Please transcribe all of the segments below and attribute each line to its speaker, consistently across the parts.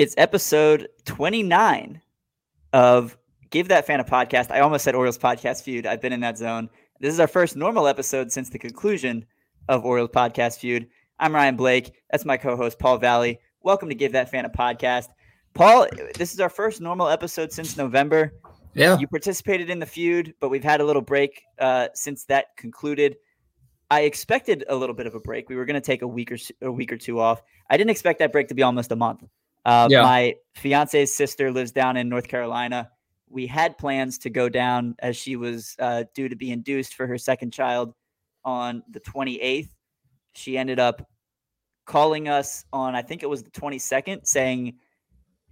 Speaker 1: It's episode 29 of Give That Fan a Podcast. I almost said Orioles Podcast Feud. I've been in that zone. This is our first normal episode since the conclusion of Orioles Podcast Feud. I'm Ryan Blake. That's my co host, Paul Valley. Welcome to Give That Fan a Podcast. Paul, this is our first normal episode since November.
Speaker 2: Yeah.
Speaker 1: You participated in the feud, but we've had a little break uh, since that concluded. I expected a little bit of a break. We were going to take a week or a week or two off. I didn't expect that break to be almost a month. Uh,
Speaker 2: Yeah.
Speaker 1: My fiance's sister lives down in North Carolina. We had plans to go down as she was uh, due to be induced for her second child on the 28th. She ended up calling us on, I think it was the 22nd, saying,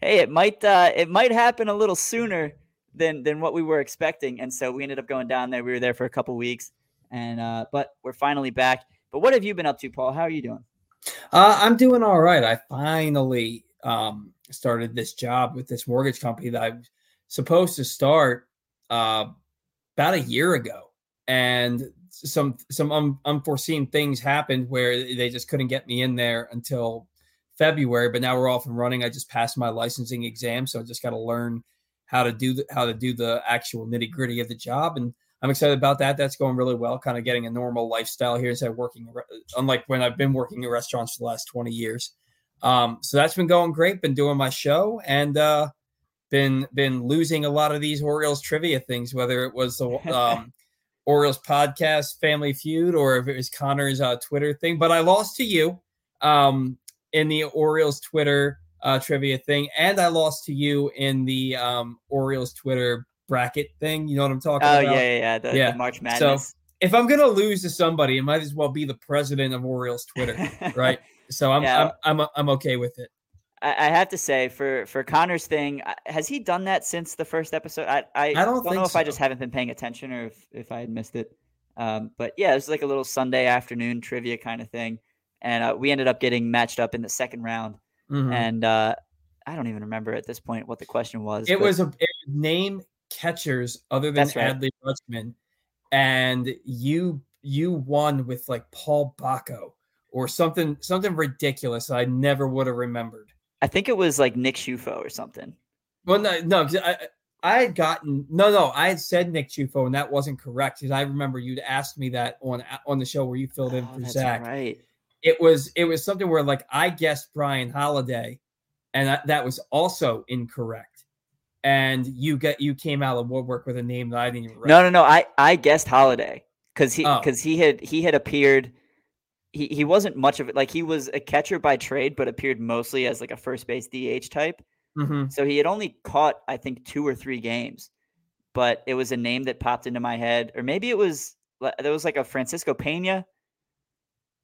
Speaker 1: "Hey, it might uh, it might happen a little sooner than than what we were expecting." And so we ended up going down there. We were there for a couple weeks, and uh, but we're finally back. But what have you been up to, Paul? How are you doing?
Speaker 2: Uh, I'm doing all right. I finally um, started this job with this mortgage company that I'm supposed to start uh, about a year ago, and some some un- unforeseen things happened where they just couldn't get me in there until February. But now we're off and running. I just passed my licensing exam, so I just got to learn how to do the, how to do the actual nitty gritty of the job, and I'm excited about that. That's going really well. Kind of getting a normal lifestyle here instead of working, unlike when I've been working in restaurants for the last 20 years. Um, so that's been going great. Been doing my show and uh, been been losing a lot of these Orioles trivia things, whether it was the um, Orioles podcast, Family Feud, or if it was Connor's uh, Twitter thing. But I lost to you um, in the Orioles Twitter uh, trivia thing, and I lost to you in the um, Orioles Twitter bracket thing. You know what I'm talking
Speaker 1: Oh
Speaker 2: about?
Speaker 1: yeah, yeah, yeah. The,
Speaker 2: Yeah.
Speaker 1: the March
Speaker 2: So, If I'm gonna lose to somebody, it might as well be the president of Orioles Twitter, right? So I'm
Speaker 1: Yeah.
Speaker 2: I'm, I'm I'm okay with it.
Speaker 1: I, I have to say, for for Connor's thing, has he done that since the first episode? I I,
Speaker 2: don't
Speaker 1: know
Speaker 2: think
Speaker 1: if I just haven't been paying attention or if if I had missed it. Um, but yeah, it was like a little Sunday afternoon trivia kind of thing, and uh, we ended up getting matched up in the second round.
Speaker 2: Mhm.
Speaker 1: And uh, I don't even remember at this point what the question was.
Speaker 2: It was a it name catchers other than
Speaker 1: right.
Speaker 2: Adley Rutschman, and you you won with like Paul Bako or something something ridiculous that I never would have remembered.
Speaker 1: I think it was like Nick Ciuffo or something.
Speaker 2: Well, no, no, I I had gotten no, no, I had said Nick Ciuffo and that wasn't correct because I remember you'd asked me that on on the show where you filled in
Speaker 1: Oh,
Speaker 2: for
Speaker 1: that's
Speaker 2: Zach.
Speaker 1: right.
Speaker 2: It was it was something where like I guessed Bryan Holaday, and that, that was also incorrect. And you get you came out of woodwork with a name that I didn't even.
Speaker 1: No, no, no. I I guessed Holaday because he
Speaker 2: Oh.
Speaker 1: because he had he had appeared. He he wasn't much of it. Like he was a catcher by trade, but appeared mostly as like a first base DH type.
Speaker 2: Mhm.
Speaker 1: So he had only caught I think two or three games, but it was a name that popped into my head, or maybe it was there was like a Francisco Pena.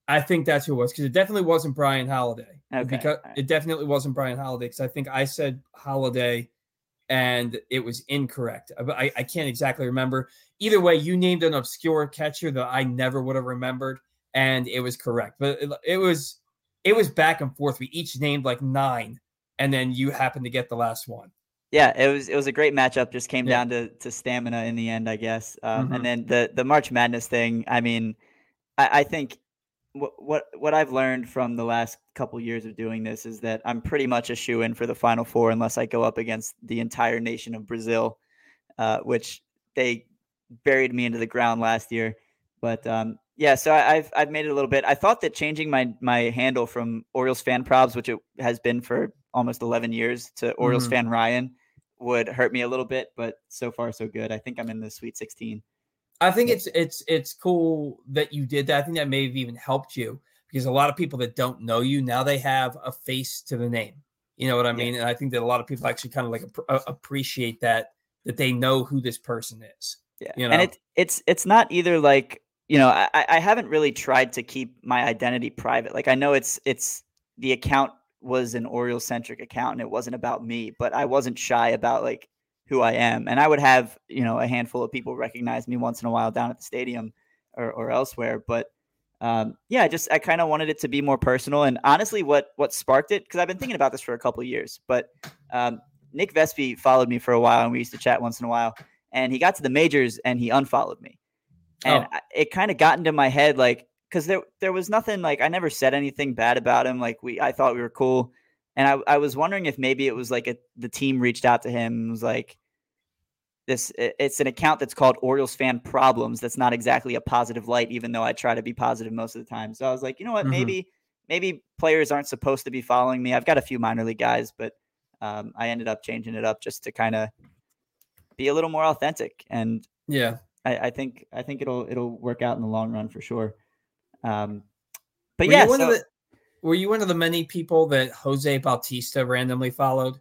Speaker 2: I think that's who it was because it definitely wasn't Bryan Holaday.
Speaker 1: Okay,
Speaker 2: Because
Speaker 1: alright.
Speaker 2: it definitely wasn't Bryan Holaday because I think I said Holaday and it was incorrect. I- I, I can't exactly remember. Either way, you named an obscure catcher that I never would have remembered, and it was correct. But it, it was it was back and forth. We each named like nine, and then you happened to get the last one.
Speaker 1: Yeah, it was it was a great matchup. Just came
Speaker 2: Yeah.
Speaker 1: down to to stamina in the end, I guess. Um,
Speaker 2: Mhm.
Speaker 1: And then the the March Madness thing. I mean, I, I think what what what I've learned from the last couple years of doing this is that I'm pretty much a shoe in for the Final Four unless I go up against the entire nation of Brazil, uh, which they buried me into the ground last year. But um, yeah, so I, I've I've made it a little bit. I thought that changing my my handle from Orioles fan probs, which it has been for almost 11 years, to Orioles
Speaker 2: Mhm.
Speaker 1: fan Ryan would hurt me a little bit, but so far so good. I think I'm in the Sweet 16.
Speaker 2: I think
Speaker 1: Yeah.
Speaker 2: it's it's it's cool that you did that. I think that may have even helped you because a lot of people that don't know you now they have a face to the name. You know what I
Speaker 1: Yeah.
Speaker 2: mean? And I think that a lot of people actually kind of like appr- uh, appreciate that that they know who this person is.
Speaker 1: Yeah,
Speaker 2: You
Speaker 1: and
Speaker 2: know?
Speaker 1: it it's it's not either like you know I I haven't really tried to keep my identity private. Like I know it's it's the account was an Oriole centric account and it wasn't about me, but I wasn't shy about like who I am, and I would have you know a handful of people recognize me once in a while down at the stadium or or elsewhere, but. Um, yeah, I just I kind of wanted it to be more personal, and honestly, what what sparked it because I've been thinking about this for a couple years. But um, Nick Vespi followed me for a while, and we used to chat once in a while. And he got to the majors, and he unfollowed me, and
Speaker 2: Oh.
Speaker 1: It kind of got into my head, like because there there was nothing like I never said anything bad about him. Like we, I thought we were cool. and I, I was wondering if maybe it was like a, the team reached out to him and was like, this it's an account that's called Orioles fan problems. That's not exactly a positive light, even though I try to be positive most of the time. So I was like, you know what, mm-hmm. maybe maybe players aren't supposed to be following me. I've got a few minor league guys, but um, I ended up changing it up just to kind of be a little more authentic. And
Speaker 2: yeah,
Speaker 1: I, I, think I think it'll it'll work out in the long run for sure. Um, but
Speaker 2: were
Speaker 1: yeah,
Speaker 2: you so, the, were you one of the many people that Jose Bautista randomly followed?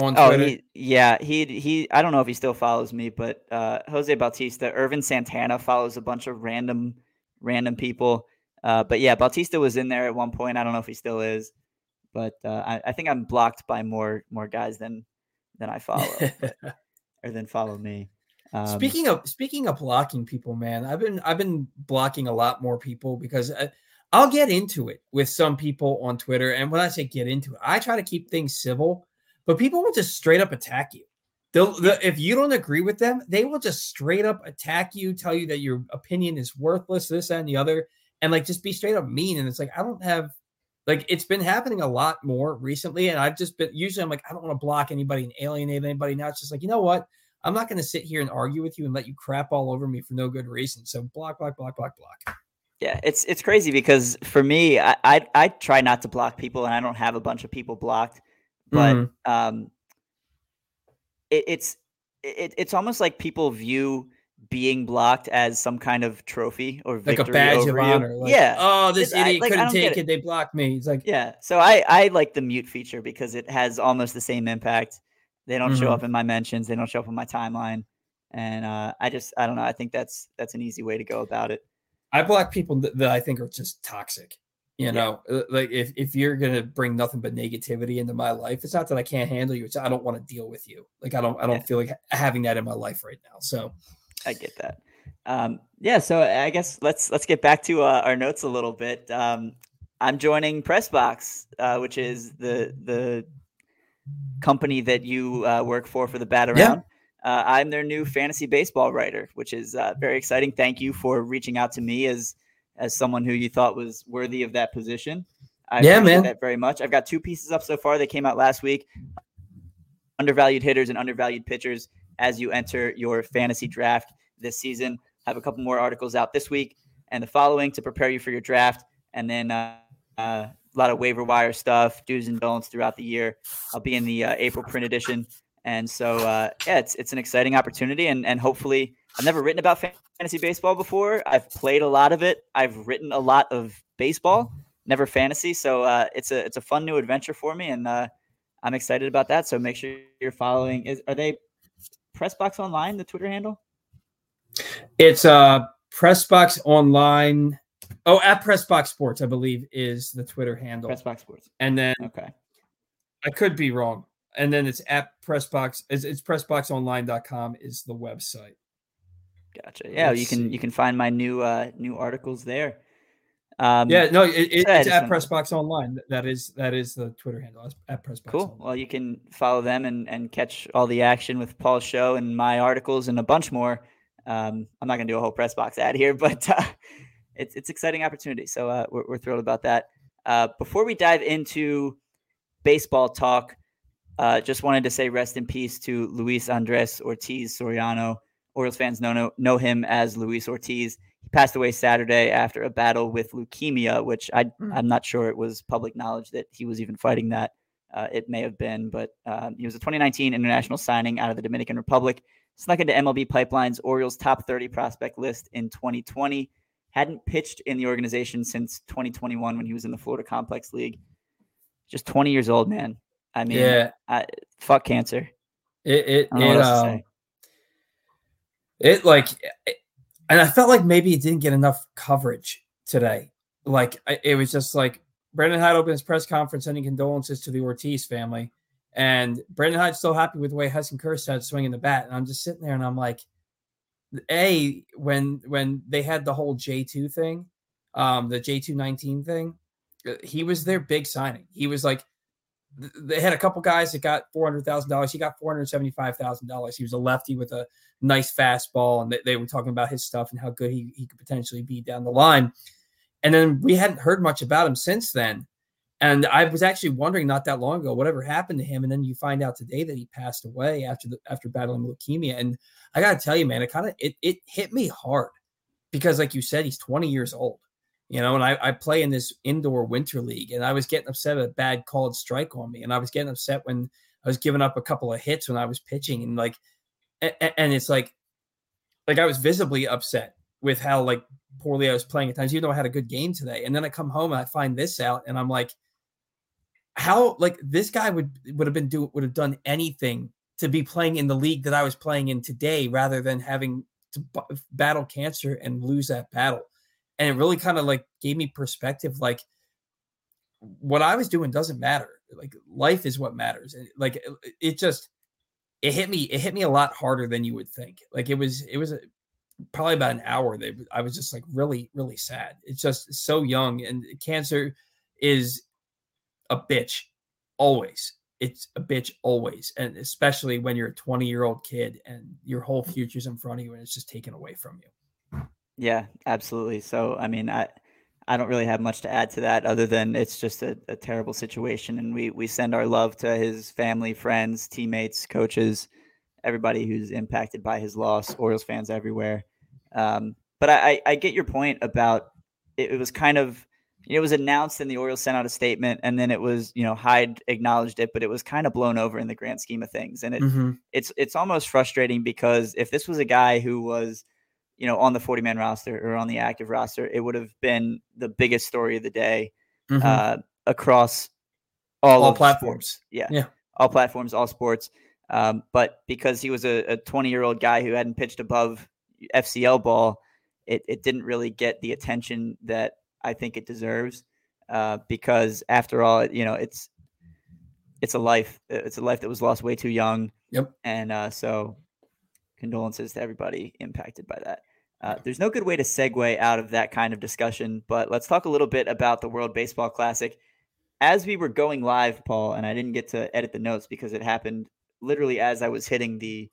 Speaker 2: On
Speaker 1: oh, he, yeah, he he. I don't know if he still follows me, but uh, Jose Bautista, Ervin Santana follows a bunch of random random people. Uh, but yeah, Bautista was in there at one point. I don't know if he still is, but uh, I, I, think I'm blocked by more more guys than than I follow, but, or than follow me.
Speaker 2: Um, speaking of speaking of blocking people, man, I've been I've been blocking a lot more people because I, I'll get into it with some people on Twitter, and when I say get into it, I try to keep things civil, but people will just straight up attack you. They'll, if you don't agree with them, they will just straight up attack you, tell you that your opinion is worthless, this and the other, and like just be straight up mean. And it's like I don't have like it's been happening a lot more recently, and I've just been usually I'm like I don't want to block anybody and alienate anybody. Now it's just like you know what I'm not going to sit here and argue with you and let you crap all over me for no good reason. So block, block, block, block, block.
Speaker 1: Yeah, it's it's crazy because for me, I, I, I try not to block people, and I don't have a bunch of people blocked, but mm-hmm. um, it, it's it, it's almost like people view being blocked as some kind of trophy or
Speaker 2: like a badge of honor.
Speaker 1: Like, yeah.
Speaker 2: Oh, this it's, idiot I, like, couldn't take it. it. They blocked me. It's like
Speaker 1: yeah. So I I like the mute feature because it has almost the same impact they don't mm-hmm. show up in my mentions. They don't show up in my timeline. And uh, I just, I don't know. I think that's that's an easy way to go about it.
Speaker 2: I block people that, that I think are just toxic. You yeah. know, uh, like if, if you're gonna bring nothing but negativity into my life, it's not that I can't handle you. It's I don't want to deal with you. Like I don't I don't yeah. feel like having that in my life right now. So
Speaker 1: I get that. Um, yeah. So I guess let's let's get back to uh, our notes a little bit. Um, I'm joining Pressbox, uh, which is the the company that you uh, work for for the Bat Around. Yeah. Uh, I'm their new fantasy baseball writer, which is uh, very exciting. Thank you for reaching out to me as as someone who you thought was worthy of that position. I
Speaker 2: yeah, man, that
Speaker 1: very much. I've got two pieces up so far. They came out last week. Undervalued hitters and undervalued pitchers as you enter your fantasy draft this season. I have a couple more articles out this week and the following to prepare you for your draft, and then uh, uh, lot of waiver wire stuff, do's and don'ts throughout the year. I'll be in the uh, April print edition, and so uh, yeah, it's it's an exciting opportunity, and and hopefully, I've never written about fantasy baseball before. I've played a lot of it. I've written a lot of baseball, never fantasy. So uh, it's a it's a fun new adventure for me, and uh, I'm excited about that. So make sure you're following. Is are they Pressbox Online the Twitter handle?
Speaker 2: It's uh Pressbox Online Oh, at Pressbox Sports, I believe, is the Twitter handle.
Speaker 1: Pressbox Sports.
Speaker 2: And then
Speaker 1: okay,
Speaker 2: I could be wrong. And then it's at Pressbox. It's, it's PressboxOnline.com is the website.
Speaker 1: Gotcha. Yeah, Let's you can see. you can find my new uh new articles there.
Speaker 2: Um, yeah, no, it, it, it's at Pressbox Online. That is that is the Twitter handle at Pressbox.
Speaker 1: Cool. Online. Well, you can follow them and and catch all the action with Paul's show and my articles and a bunch more. Um, I'm not gonna do a whole Pressbox ad here, but uh, it's it's exciting opportunity. So uh, we're, we're thrilled about that. Uh, before we dive into baseball talk, uh, just wanted to say rest in peace to Luis Andres Ortiz Soriano. Orioles fans know, know know him as Luis Ortiz. He passed away Saturday after a battle with leukemia, which I mm. I'm not sure it was public knowledge that he was even fighting that. Uh, it may have been, but um, he was a 2019 international signing out of the Dominican Republic. Snuck into MLB Pipeline's Orioles top 30 prospect list in 2020 hadn't pitched in the organization since 2021 when he was in the Florida Complex League. Just 20 years old, man. I mean, yeah, I, fuck cancer.
Speaker 2: It it it, um, it like, it, and I felt like maybe it didn't get enough coverage today. Like it was just like Brandon Hyde opened his press conference sending condolences to the Ortiz family, and Brandon Hyde's still happy with the way Heston Kjerstad swinging the bat, and I'm just sitting there and I'm like a when when they had the whole J2 thing, um, the J219 thing, uh, he was their big signing. He was like they had a couple guys that got four hundred thousand dollars. He got four hundred seventy five thousand dollars. He was a lefty with a nice fastball, and they, they, were talking about his stuff and how good he, he could potentially be down the line. And then we hadn't heard much about him since then. And I was actually wondering not that long ago whatever happened to him, and then you find out today that he passed away after the after battling leukemia. And I gotta tell you, man, it kind of it it hit me hard because, like you said, he's 20 years old, you know, and I, I play in this indoor winter league, and I was getting upset at a bad called strike on me, and I was getting upset when I was giving up a couple of hits when I was pitching, and like, and, and it's like, like I was visibly upset with how like poorly I was playing at times, even though I had a good game today. And then I come home and I find this out, and I'm like, how like this guy would would have been do would have done anything to be playing in the league that I was playing in today, rather than having to b- battle cancer and lose that battle. And it really kind of like gave me perspective, like what I was doing doesn't matter. Like life is what matters. And like it, it just it hit me it hit me a lot harder than you would think. Like it was it was a, probably about an hour that I was just like really, really sad. It's just so young, and cancer is a bitch always. It's a bitch always, and especially when you're a 20 year old kid and your whole future's in front of you and it's just taken away from you.
Speaker 1: Yeah, absolutely. So, I mean, I. I don't really have much to add to that other than it's just a, a terrible situation. And we, we send our love to his family, friends, teammates, coaches, everybody who's impacted by his loss, Orioles fans everywhere. Um, but I, I get your point about it, it was kind of it was announced and the Orioles sent out a statement and then it was, you know, Hyde acknowledged it, but it was kind of blown over in the grand scheme of things. And it, mm-hmm. it's it's almost frustrating because if this was a guy who was, you know, on the 40 man roster or on the active roster, it would have been the biggest story of the day mm-hmm. uh, across all,
Speaker 2: all platforms.
Speaker 1: Yeah. Yeah. All platforms, all sports. Um, but because he was a 20 year old guy who hadn't pitched above FCL ball, it, it didn't really get the attention that I think it deserves. Uh, because after all, you know, it's it's a life. It's a life that was lost way too young.
Speaker 2: Yep.
Speaker 1: And uh, so, condolences to everybody impacted by that. Uh, there's no good way to segue out of that kind of discussion, but let's talk a little bit about the World Baseball Classic. As we were going live, Paul, and I didn't get to edit the notes because it happened literally as I was hitting the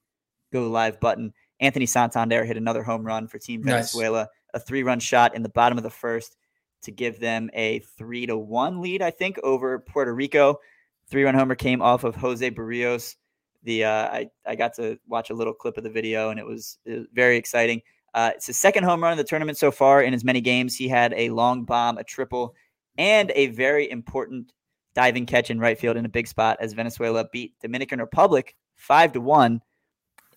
Speaker 1: go live button. Anthony Santander hit another home run for Team Venezuela, nice. a three run shot in the bottom of the first to give them a three to one lead, I think, over Puerto Rico. Three run homer came off of Jose Berrios. The uh, I I got to watch a little clip of the video and it was, it was very exciting. Uh, it's his second home run in the tournament so far. In as many games, he had a long bomb, a triple, and a very important diving catch in right field in a big spot as Venezuela beat Dominican Republic five to one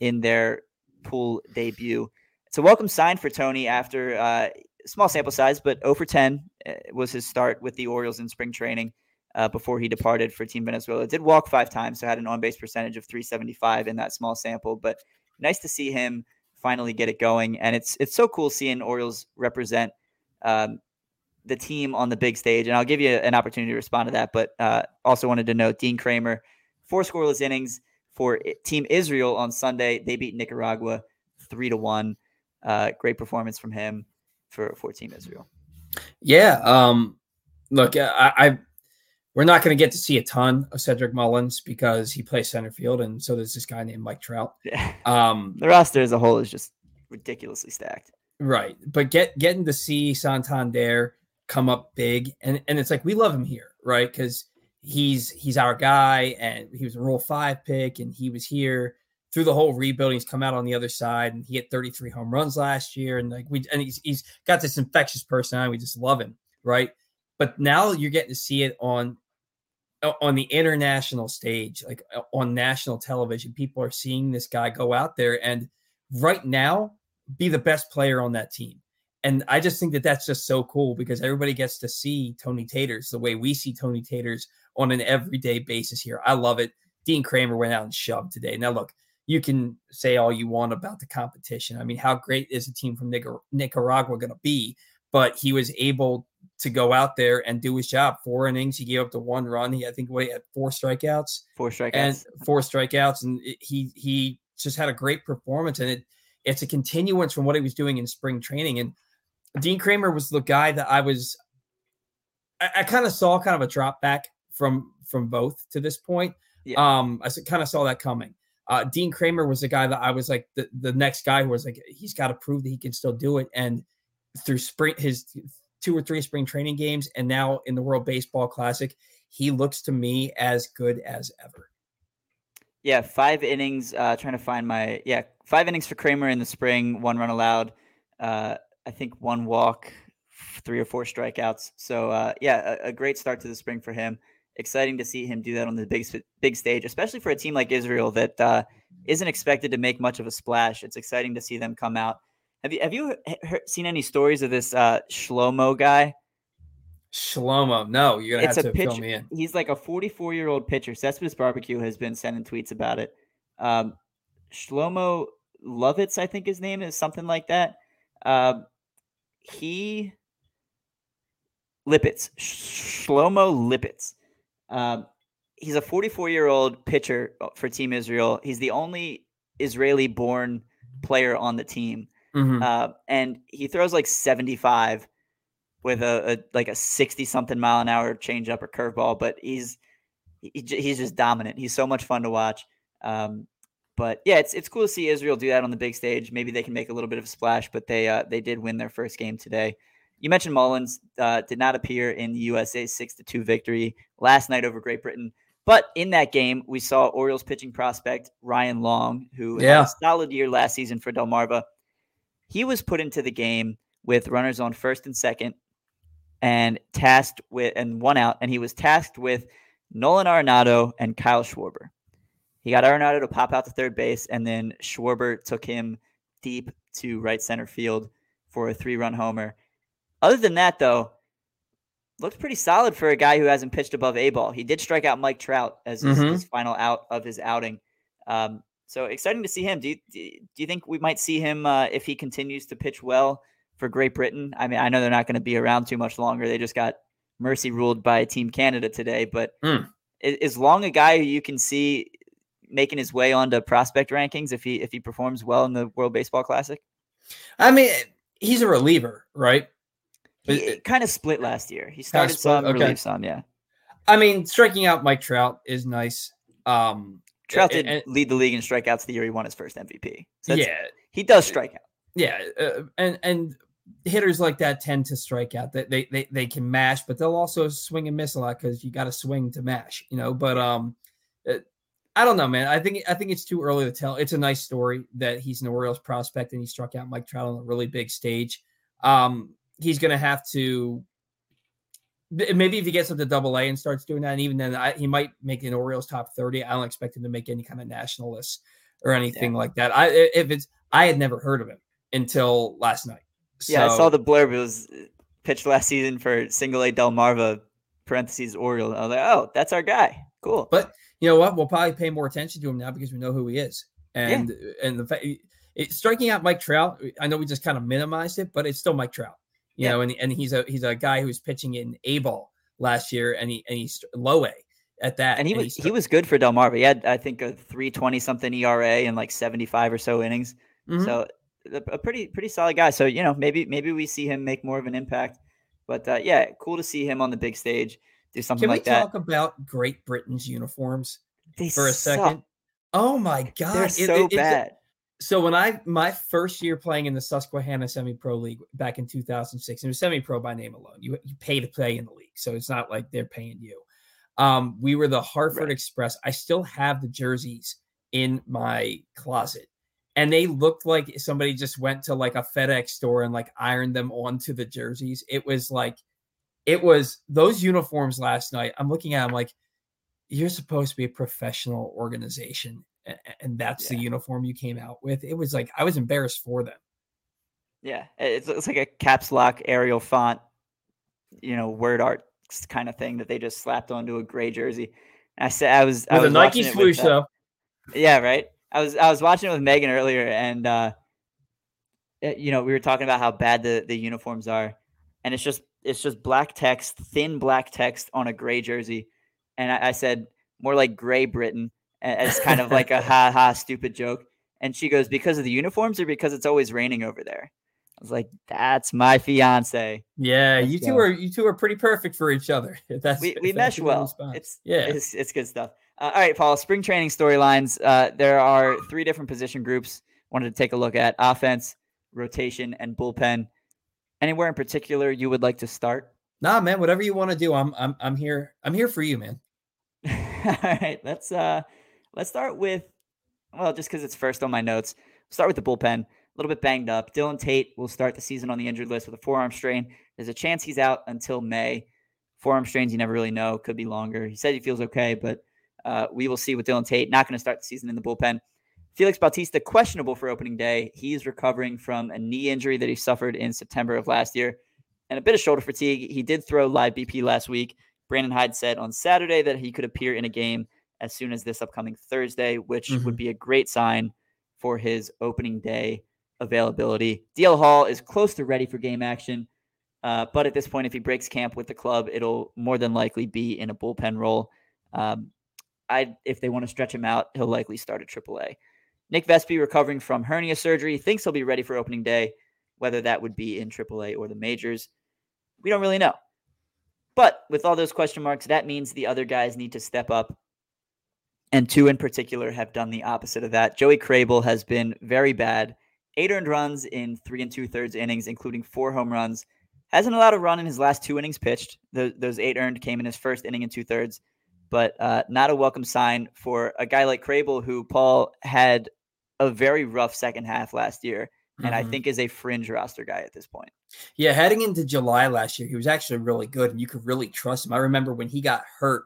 Speaker 1: in their pool debut. It's a welcome sign for Tony after uh, small sample size, but 0 for 10 uh, was his start with the Orioles in spring training uh, before he departed for Team Venezuela. Did walk five times, so had an on base percentage of 375 in that small sample. But nice to see him finally get it going, and it's it's so cool seeing Orioles represent um, the team on the big stage. And I'll give you an opportunity to respond to that. But uh, also wanted to note Dean Kremer, four scoreless innings, for Team Israel on Sunday. They beat Nicaragua three to one. Uh, great performance from him for for Team Israel.
Speaker 2: Yeah. Um, look, I, I we're not going to get to see a ton of Cedric Mullins because he plays center field, and so there's this guy named Mike Trout.
Speaker 1: Yeah. Um, the roster as a whole is just ridiculously stacked.
Speaker 2: Right, but get getting to see Santander come up big, and and it's like we love him here, right? Because he's he's our guy, and he was a Rule Five pick, and he was here through the whole rebuilding. He's come out on the other side, and he hit 33 home runs last year, and like we and he's he's got this infectious personality. We just love him, right? But now you're getting to see it on on the international stage, like on national television. People are seeing this guy go out there and right now be the best player on that team. And I just think that that's just so cool because everybody gets to see Tony Taters the way we see Tony Taters on an everyday basis here. I love it. Dean Kremer went out and shoved today. Now, look, you can say all you want about the competition. I mean, how great is a team from Nicar- Nicaragua going to be? But he was able to go out there and do his job. Four innings, he gave up the one run. He, I think, what he had four strikeouts,
Speaker 1: four strikeouts,
Speaker 2: and four strikeouts, and he he just had a great performance. And it it's a continuance from what he was doing in spring training. And Dean Kremer was the guy that I was. I, I kind of saw kind of a drop back from from both to this point. Yeah. Um, I kind of saw that coming. Uh, Dean Kremer was the guy that I was like the, the next guy who was like he's got to prove that he can still do it. And through spring his two or three spring training games, and now in the World Baseball Classic, he looks to me as good as ever.
Speaker 1: Yeah, five innings. Uh, trying to find my yeah, five innings for Kremer in the spring, one run allowed. Uh, I think one walk, three or four strikeouts. So uh, yeah, a, a, great start to the spring for him. Exciting to see him do that on the big big stage, especially for a team like Israel that uh, not expected to make much of a splash. It's exciting to see them come out. Have you have you heard, seen any stories of this uh, Shlomo guy?
Speaker 2: Shlomo, no, you're gonna it's have to pitcher, fill me in.
Speaker 1: He's like a 44 year old pitcher. Cespedes Barbecue has been sending tweets about it. Um, Shlomo Lovitz, I think his name is something like that. Uh, he Lipetz, Shlomo Lipetz. Um, he's a 44 year old pitcher uh, for Team Israel. He's the only Israeli born player on the team. Mm-hmm. Uh, and he throws like 75 with a, a like a 60 something mile an hour changeup or curveball, but he's he, he's just dominant. He's so much fun to watch. Um, but yeah, it's it's cool to see Israel do that on the big stage. Maybe they can make a little bit of a splash, but they uh, they did win their first game today. You mentioned Mullins uh, did not appear in the USA six to two victory last night over Great Britain, but in that game we saw Orioles pitching prospect Ryan Long, who yeah. had a solid year last season for Delmarva. He was put into the game with runners on first and second, and tasked with and one out, and he was tasked with Nolan Arenado and Kyle Schwarber. He got Arenado to pop out to third base, and then Schwarber took him deep to right center field for a three run homer. Other than that, though, looked pretty solid for a guy who hasn't pitched above A ball. He did strike out Mike Trout as his, mm-hmm. his final out of his outing. Um, so exciting to see him. Do you, do you think we might see him uh, if he continues to pitch well for Great Britain? I mean, I know they're not going to be around too much longer. They just got mercy ruled by Team Canada today, but mm. is Long a guy who you can see making his way onto prospect rankings if he if he performs well in the World Baseball Classic?
Speaker 2: I mean, he's a reliever, right?
Speaker 1: He kind of split last year. He started split, some, okay. relieved some, yeah.
Speaker 2: I mean, striking out Mike Trout is nice. Um,
Speaker 1: Trout did and, lead the league in strikeouts the year he won his first MVP. So yeah, he does strike out.
Speaker 2: Yeah, uh, and and hitters like that tend to strike out. That they, they they can mash, but they'll also swing and miss a lot because you got to swing to mash, you know. But um, uh, I don't know, man. I think I think it's too early to tell. It's a nice story that he's an Orioles prospect and he struck out Mike Trout on a really big stage. Um, he's going to have to maybe if he gets up to double A and starts doing that, and even then I, he might make an Orioles top 30. I don't expect him to make any kind of national list or anything yeah. like that. I if it's I had never heard of him until last night.
Speaker 1: So, yeah, I saw the blurb. It was uh, pitched last season for single A Delmarva parentheses Oriole. I was like, oh, that's our guy. Cool.
Speaker 2: But you know what? We'll probably pay more attention to him now because we know who he is. And yeah. and the fact it, striking out Mike Trout, I know we just kind of minimized it, but it's still Mike Trout. You yeah. know, and and he's a he's a guy who was pitching in A ball last year, and he and he's low A at that.
Speaker 1: And he and was he was good for del Delmarva. He had I think a three twenty something ERA and like seventy five or so innings. Mm-hmm. So a pretty pretty solid guy. So you know maybe maybe we see him make more of an impact. But uh, yeah, cool to see him on the big stage do something
Speaker 2: Can
Speaker 1: like that.
Speaker 2: Can we talk about Great Britain's uniforms they for a suck. second? Oh my god,
Speaker 1: they're so it, it, bad.
Speaker 2: So when I my first year playing in the Susquehanna Semi Pro League back in 2006, it was semi pro by name alone. You you pay to play in the league, so it's not like they're paying you. Um, we were the Hartford right. Express. I still have the jerseys in my closet, and they looked like somebody just went to like a FedEx store and like ironed them onto the jerseys. It was like it was those uniforms last night. I'm looking at them like you're supposed to be a professional organization, and that's yeah. the uniform you came out with. It was like I was embarrassed for them.
Speaker 1: Yeah, it's, it's like a caps lock Arial font, you know, word art kind of thing that they just slapped onto a gray jersey. And I said I was
Speaker 2: with I
Speaker 1: was
Speaker 2: a Nike swoosh though.
Speaker 1: Yeah, right. I was I was watching it with Megan earlier, and uh, eh, you know we were talking about how bad the the uniforms are, and it's just it's just black text, thin black text on a gray jersey. And I, I said, more like gray Britain as kind of like a ha ha stupid joke. And she goes, because of the uniforms or because it's always raining over there? I was like, that's my fiance.
Speaker 2: Yeah, Let's you two go. are you two are pretty perfect for each other. That's
Speaker 1: we, we mesh well. It's yeah, it's, it's good stuff. Uh, all right, Paul. Spring training storylines. Uh, there are three different position groups. Wanted to take a look at offense, rotation, and bullpen Anywhere in particular you would like to start?
Speaker 2: Nah, man, whatever you want to do. I'm I'm I'm here. I'm here for you, man.
Speaker 1: All right, let's uh let's start with well, just because it's first on my notes. Start with the bullpen. A little bit banged up. Dylan Tate will start the season on the injured list with a forearm strain. There's a chance he's out until May. Forearm strains, you never really know. Could be longer. He said he feels okay, but uh, we will see with Dylan Tate. Not going to start the season in the bullpen. Felix Bautista, questionable for opening day. He's recovering from a knee injury that he suffered in September of last year and a bit of shoulder fatigue. He did throw live BP last week. Brandon Hyde said on Saturday that he could appear in a game as soon as this upcoming Thursday, which mm-hmm. would be a great sign for his opening day availability. DL Hall is close to ready for game action, uh, but at this point, if he breaks camp with the club, it'll more than likely be in a bullpen role. Um, I, if they want to stretch him out, he'll likely start at AAA. Nick Vespi recovering from hernia surgery, thinks he'll be ready for opening day, whether that would be in AAA or the majors. We don't really know. But with all those question marks, that means the other guys need to step up. And two in particular have done the opposite of that. Joey Krehbiel has been very bad. Eight earned runs in three and two thirds innings, including four home runs. Hasn't allowed a run in his last two innings pitched. The, those eight earned came in his first inning and two thirds, but uh, not a welcome sign for a guy like Krehbiel, who Paul had a very rough second half last year and mm-hmm. I think is a fringe roster guy at this point.
Speaker 2: Yeah, heading into July last year, he was actually really good, and you could really trust him. I remember when he got hurt,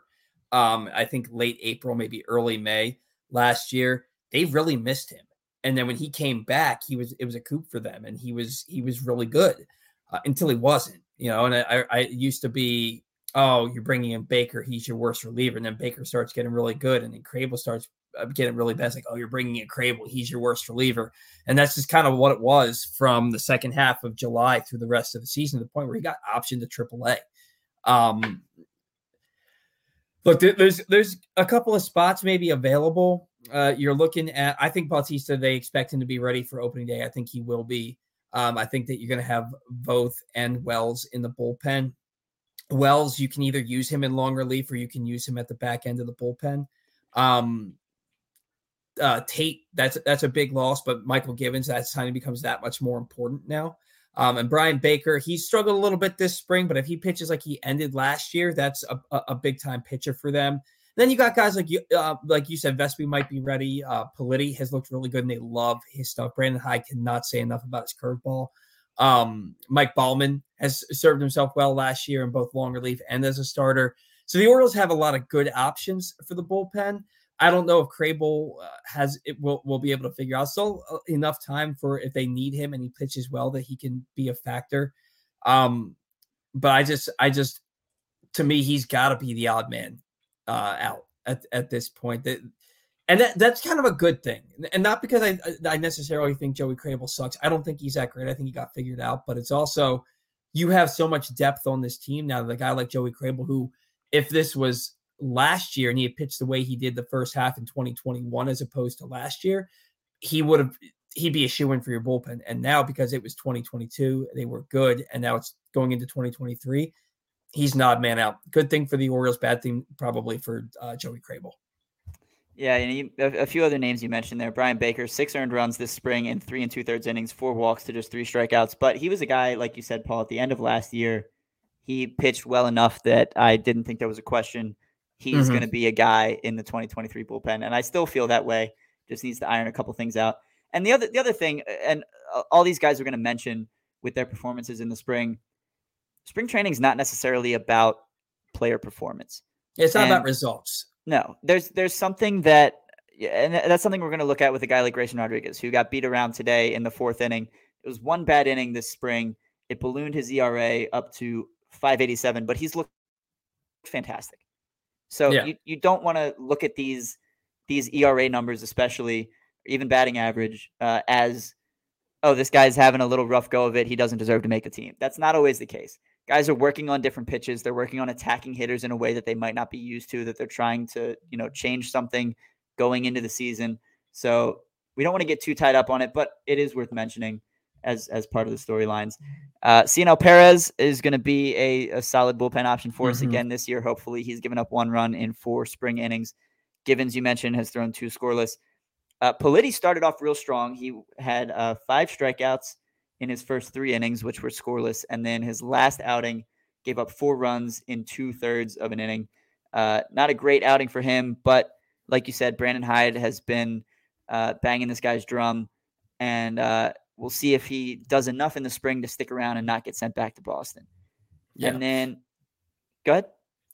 Speaker 2: um, I think late April, maybe early May last year, they really missed him. And then when he came back, he was it was a coup for them, and he was he was really good uh, until he wasn't. You know, and I, I used to be, oh, you're bringing in Baker, he's your worst reliever, and then Baker starts getting really good, and then Krehbiel starts getting really bad. It's like, oh, you're bringing in Krehbiel. He's your worst reliever. And that's just kind of what it was from the second half of July through the rest of the season to the point where he got optioned to AAA. Um, look, there's there's a couple of spots maybe available. Uh, you're looking at, I think Bautista, they expect him to be ready for opening day. I think he will be. Um, I think that you're going to have both and Wells in the bullpen. Wells, you can either use him in long relief or you can use him at the back end of the bullpen. Um, uh, Tate, that's that's a big loss, but Mychal Givens, that time becomes that much more important now. Um, and Bryan Baker, he struggled a little bit this spring, but if he pitches like he ended last year, that's a, a, big time pitcher for them. Then you got guys like you, uh, like you said, Vespi might be ready. Uh, Politi has looked really good, and they love his stuff. Brandon Hyde cannot say enough about his curveball. Um, Mike Baumann has served himself well last year in both long relief and as a starter. So the Orioles have a lot of good options for the bullpen. I don't know if Krehbiel uh, has it will will be able to figure out still uh, enough time for if they need him and he pitches well that he can be a factor. Um, but I just I just to me he's got to be the odd man uh, out at, at this point. That and that, that's kind of a good thing, and not because I I necessarily think Joey Krehbiel sucks. I don't think he's that great. I think he got figured out, but it's also you have so much depth on this team now. The guy like Joey Krehbiel, who if this was last year and he had pitched the way he did the first half in 2021 as opposed to last year, he would have he'd be a shoe in for your bullpen. And now because it was 2022, they were good, and now it's going into 2023. He's not man out. Good thing for the Orioles, bad thing probably for uh, Joey Krehbiel.
Speaker 1: Yeah, and you, a, a, few other names you mentioned there. Bryan Baker, six earned runs this spring in three and two thirds innings, four walks to just three strikeouts. But he was a guy, like you said, Paul, at the end of last year, he pitched well enough that I didn't think there was a question he's mm-hmm. going to be a guy in the 2023 bullpen, and I still feel that way. Just needs to iron a couple things out. And the other the other thing, and all these guys are going to mention with their performances in the spring. Spring training is not necessarily about player performance.
Speaker 2: It's not and about results.
Speaker 1: No, there's there's something that, and that's something we're going to look at with a guy like Grayson Rodriguez, who got beat around today in the fourth inning. It was one bad inning this spring. It ballooned his ERA up to 587, but he's looked fantastic. So yeah. you, you don't want to look at these these ERA numbers, especially even batting average, uh, as oh this guy's having a little rough go of it. He doesn't deserve to make the team. That's not always the case. Guys are working on different pitches. They're working on attacking hitters in a way that they might not be used to. That they're trying to you know change something going into the season. So we don't want to get too tied up on it, but it is worth mentioning as as part of the storylines. Uh, Cionel Perez is going to be a, a, solid bullpen option for mm-hmm. us again this year. Hopefully, he's given up one run in four spring innings. Givens, you mentioned, has thrown two scoreless. Uh, Politi started off real strong. He had uh, five strikeouts in his first three innings, which were scoreless, and then his last outing gave up four runs in two thirds of an inning. Uh, not a great outing for him, but like you said, Brandon Hyde has been uh, banging this guy's drum, and uh, we'll see if he does enough in the spring to stick around and not get sent back to Boston. Yeah. And then, go ahead.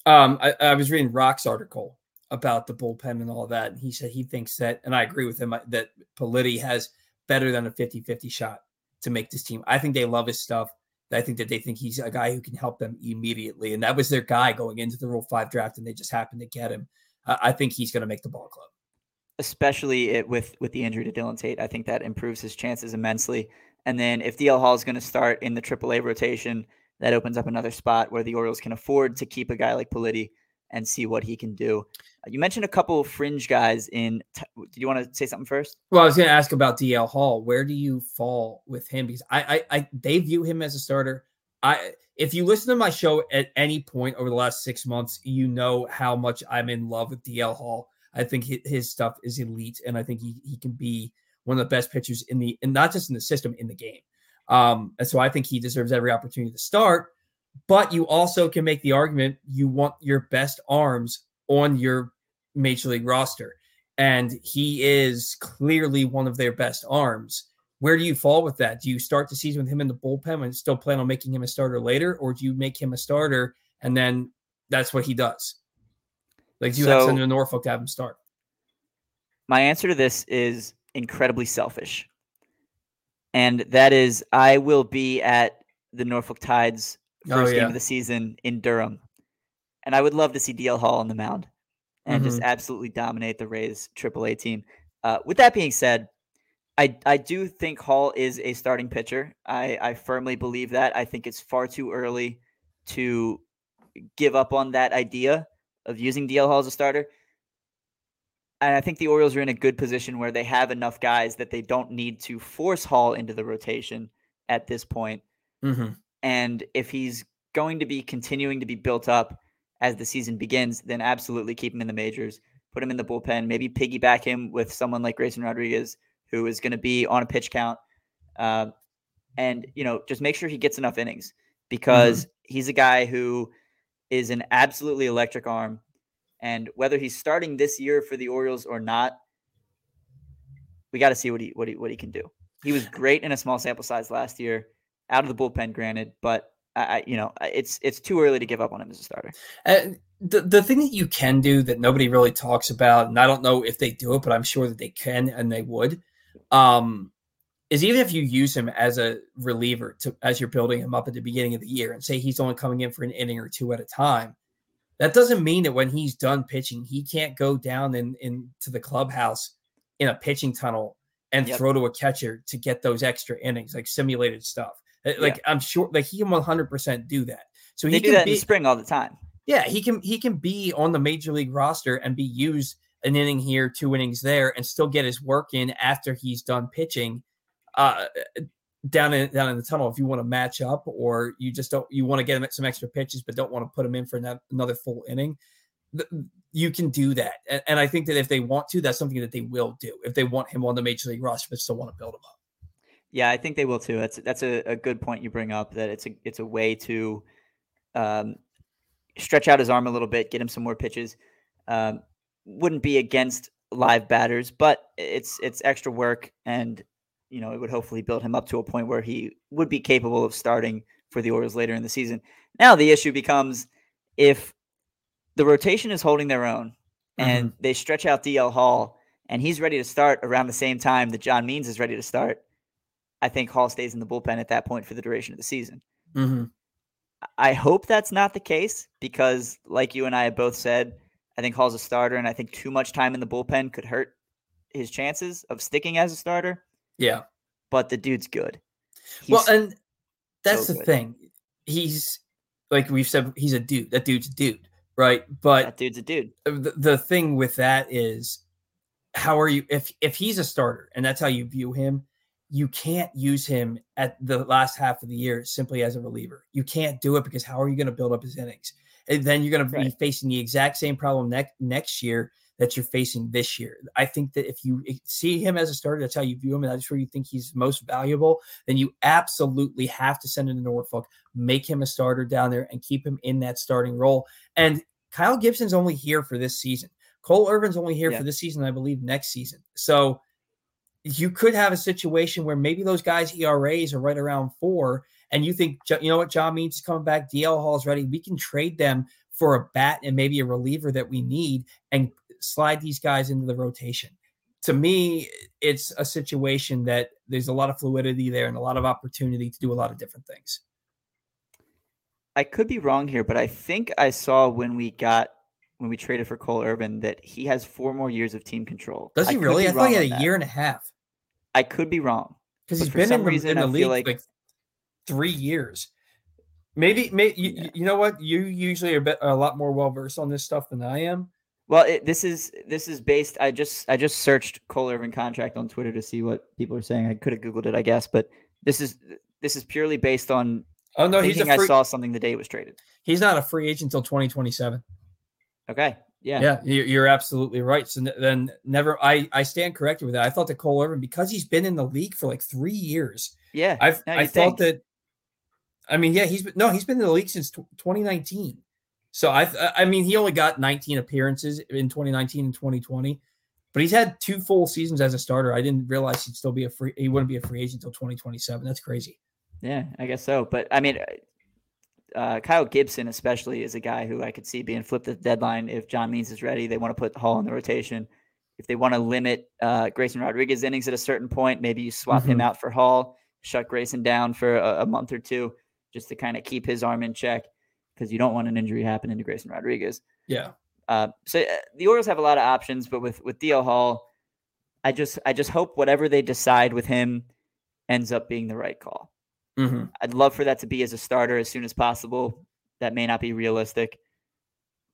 Speaker 2: Um, I, I was reading Roch's article about the bullpen and all that. And he said he thinks that, and I agree with him, that Politi has better than a 50 50 shot to make this team. I think they love his stuff. I think that they think he's a guy who can help them immediately. And that was their guy going into the Rule 5 draft, and they just happened to get him. Uh, I think he's going to make the ball club.
Speaker 1: Especially it, with, with the injury to Dylan Tate. I think that improves his chances immensely. And then if DL Hall is going to start in the AAA rotation, that opens up another spot where the Orioles can afford to keep a guy like Politi and see what he can do. Uh, you mentioned a couple of fringe guys in. Did you want to say something first?
Speaker 2: Well, I was going to ask about DL Hall. Where do you fall with him? Because I, I, I, they view him as a starter. I, if you listen to my show at any point over the last six months, you know how much I'm in love with DL Hall. I think his stuff is elite, and I think he, he can be one of the best pitchers in the, and not just in the system, in the game. Um, and so I think he deserves every opportunity to start. But you also can make the argument you want your best arms on your major league roster. And he is clearly one of their best arms. Where do you fall with that? Do you start the season with him in the bullpen and still plan on making him a starter later? Or do you make him a starter and then that's what he does? Like, do you so, have to send him to Norfolk to have him start?
Speaker 1: My answer to this is incredibly selfish. And that is, I will be at the Norfolk Tides oh, first oh, yeah. game of the season in Durham. And I would love to see DL Hall on the mound and mm-hmm. just absolutely dominate the Rays AAA team. Uh, with that being said, I, I do think Hall is a starting pitcher. I, I firmly believe that. I think it's far too early to give up on that idea of using DL Hall as a starter. And I think the Orioles are in a good position where they have enough guys that they don't need to force Hall into the rotation at this point. Mm-hmm. And if he's going to be continuing to be built up as the season begins, then absolutely keep him in the majors, put him in the bullpen, maybe piggyback him with someone like Grayson Rodriguez, who is going to be on a pitch count. Uh, and, you know, just make sure he gets enough innings because mm-hmm. he's a guy who is an absolutely electric arm. And whether he's starting this year for the Orioles or not, we got to see what he what he what he can do. He was great in a small sample size last year out of the bullpen, granted, but I, you know, it's it's too early to give up on him as a starter.
Speaker 2: The the thing that you can do that nobody really talks about, and I don't know if they do it, but I'm sure that they can and they would, um, is even if you use him as a reliever to as you're building him up at the beginning of the year, and say he's only coming in for an inning or two at a time, that doesn't mean that when he's done pitching, he can't go down in into the clubhouse in a pitching tunnel and yep. throw to a catcher to get those extra innings, like simulated stuff. Uh, like yeah. I'm sure, like he can 100 percent do that.
Speaker 1: So
Speaker 2: he
Speaker 1: they
Speaker 2: can
Speaker 1: do that
Speaker 2: be,
Speaker 1: in spring all the time.
Speaker 2: Yeah, he can he can be on the major league roster and be used an inning here, two innings there, and still get his work in after he's done pitching. Uh, down in down in the tunnel if you want to match up or you just don't you want to get him some extra pitches but don't want to put him in for another full inning you can do that and, and, i think that if they want to that's something that they will do if they want him on the major league roster but still want to build him up
Speaker 1: yeah, I think they will too. That's that's a, a good point you bring up. That it's a it's a way to um, stretch out his arm a little bit, get him some more pitches. Um, wouldn't be against live batters, but it's it's extra work, and you know it would hopefully build him up to a point where he would be capable of starting for the Orioles later in the season. Now the issue becomes if the rotation is holding their own and mm-hmm. they stretch out DL Hall and he's ready to start around the same time that John Means is ready to start I think Hall stays in the bullpen at that point for the duration of the season. Mm-hmm. I hope that's not the case because, like you and I have both said, I think Hall's a starter, and I think too much time in the bullpen could hurt his chances of sticking as a starter.
Speaker 2: Yeah,
Speaker 1: but the dude's good.
Speaker 2: He's well, and that's so the good. thing. He's like we've said, he's a dude. That dude's a dude, right? But
Speaker 1: that dude's a dude.
Speaker 2: Uh, the, the thing with that is, how are you if if he's a starter and that's how you view him? you can't use him at the last half of the year simply as a reliever. You can't do it because how are you going to build up his innings? And then you're going to be facing the exact same problem next next year that you're facing this year. I think that if you see him as a starter, that's how you view him, and that's where you think he's most valuable, then you absolutely have to send him to Norfolk, make him a starter down there, and keep him in that starting role. And Kyle Gibson's only here for this season. Cole Irvin's only here yeah. for this season, I believe, next season. So you could have a situation where maybe those guys' ERAs are right around four, and you think, you know what, John Means is coming back, DL Hall's ready. We can trade them for a bat and maybe a reliever that we need and slide these guys into the rotation. To me, it's a situation that there's a lot of fluidity there and a lot of opportunity to do a lot of different things.
Speaker 1: I could be wrong here, but I think I saw when we got when we traded for Cole Irvin that he has four more years of team control.
Speaker 2: Does he
Speaker 1: I
Speaker 2: really? I thought he had a that. year and a half.
Speaker 1: I could be wrong
Speaker 2: because he's been in, reason, in the league like, like, three years. Maybe, maybe yeah. you, you, know what? You usually are a lot more well versed on this stuff than I am.
Speaker 1: Well, it, this is this is based. I just I just searched Cole Irvin contract on Twitter to see what people are saying. I could have googled it, I guess, but this is this is purely based on.
Speaker 2: Oh no, he's a free,
Speaker 1: I saw something the day it was traded.
Speaker 2: He's not a free agent until twenty twenty seven.
Speaker 1: Okay. Yeah.
Speaker 2: Yeah. You're absolutely right. So then never, I, I stand corrected with that. I thought that Cole Irvin, because he's been in the league for like three years.
Speaker 1: Yeah.
Speaker 2: I've, I thought that, I mean, yeah, he's been, no, he's been in the league since 2019. So I, I mean, he only got 19 appearances in 2019 and 2020, but he's had two full seasons as a starter. I didn't realize he'd still be a free, he wouldn't be a free agent until 2027. That's crazy.
Speaker 1: Yeah, I guess so. But I mean, uh, Kyle Gibson, especially, is a guy who I could see being flipped at the deadline if John Means is ready. They want to put Hall in the rotation. If they want to limit uh, Grayson Rodriguez innings at a certain point, maybe you swap mm-hmm. him out for Hall, shut Grayson down for a, a month or two just to kind of keep his arm in check because you don't want an injury happening to Grayson Rodriguez.
Speaker 2: Yeah.
Speaker 1: Uh, so uh, the Orioles have a lot of options, but with with DL Hall, I just I just hope whatever they decide with him ends up being the right call. Mm-hmm. I'd love for that to be as a starter as soon as possible. That may not be realistic,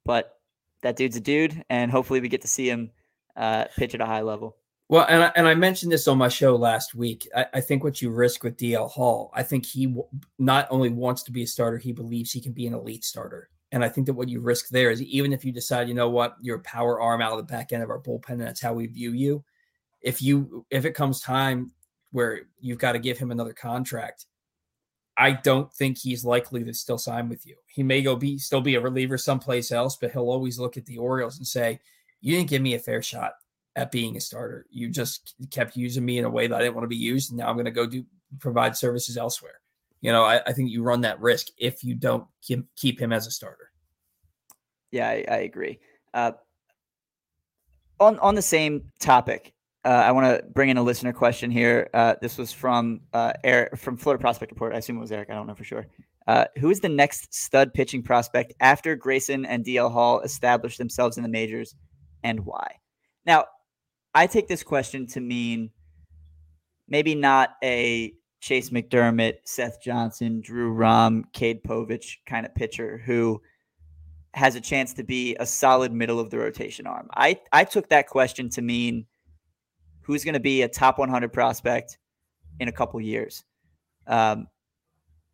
Speaker 1: but that dude's a dude, and hopefully we get to see him uh, pitch at a high level.
Speaker 2: Well, and I, and I mentioned this on my show last week. I, I think what you risk with DL Hall, I think he w- not only wants to be a starter, he believes he can be an elite starter. And I think that what you risk there is even if you decide, you know what, you're a power arm out of the back end of our bullpen, and that's how we view you. If you if it comes time where you've got to give him another contract, I don't think he's likely to still sign with you. He may go be still be a reliever someplace else, but he'll always look at the Orioles and say, "You didn't give me a fair shot at being a starter. You just kept using me in a way that I didn't want to be used, and now I'm going to go do provide services elsewhere." You know, I, I, think you run that risk if you don't keep, keep him as a starter.
Speaker 1: Yeah, I, I agree. Uh, on on the same topic, uh, I want to bring in a listener question here. Uh, this was from uh, Eric from Florida Prospect Report. I assume it was Eric. I don't know for sure. Uh, who is the next stud pitching prospect after Grayson and DL Hall establish themselves in the majors, and why? Now, I take this question to mean maybe not a Chase McDermott, Seth Johnson, Drew Rom, Cade Povich kind of pitcher who has a chance to be a solid middle of the rotation arm. I I took that question to mean who's going to be a top 100 prospect in a couple years. Um,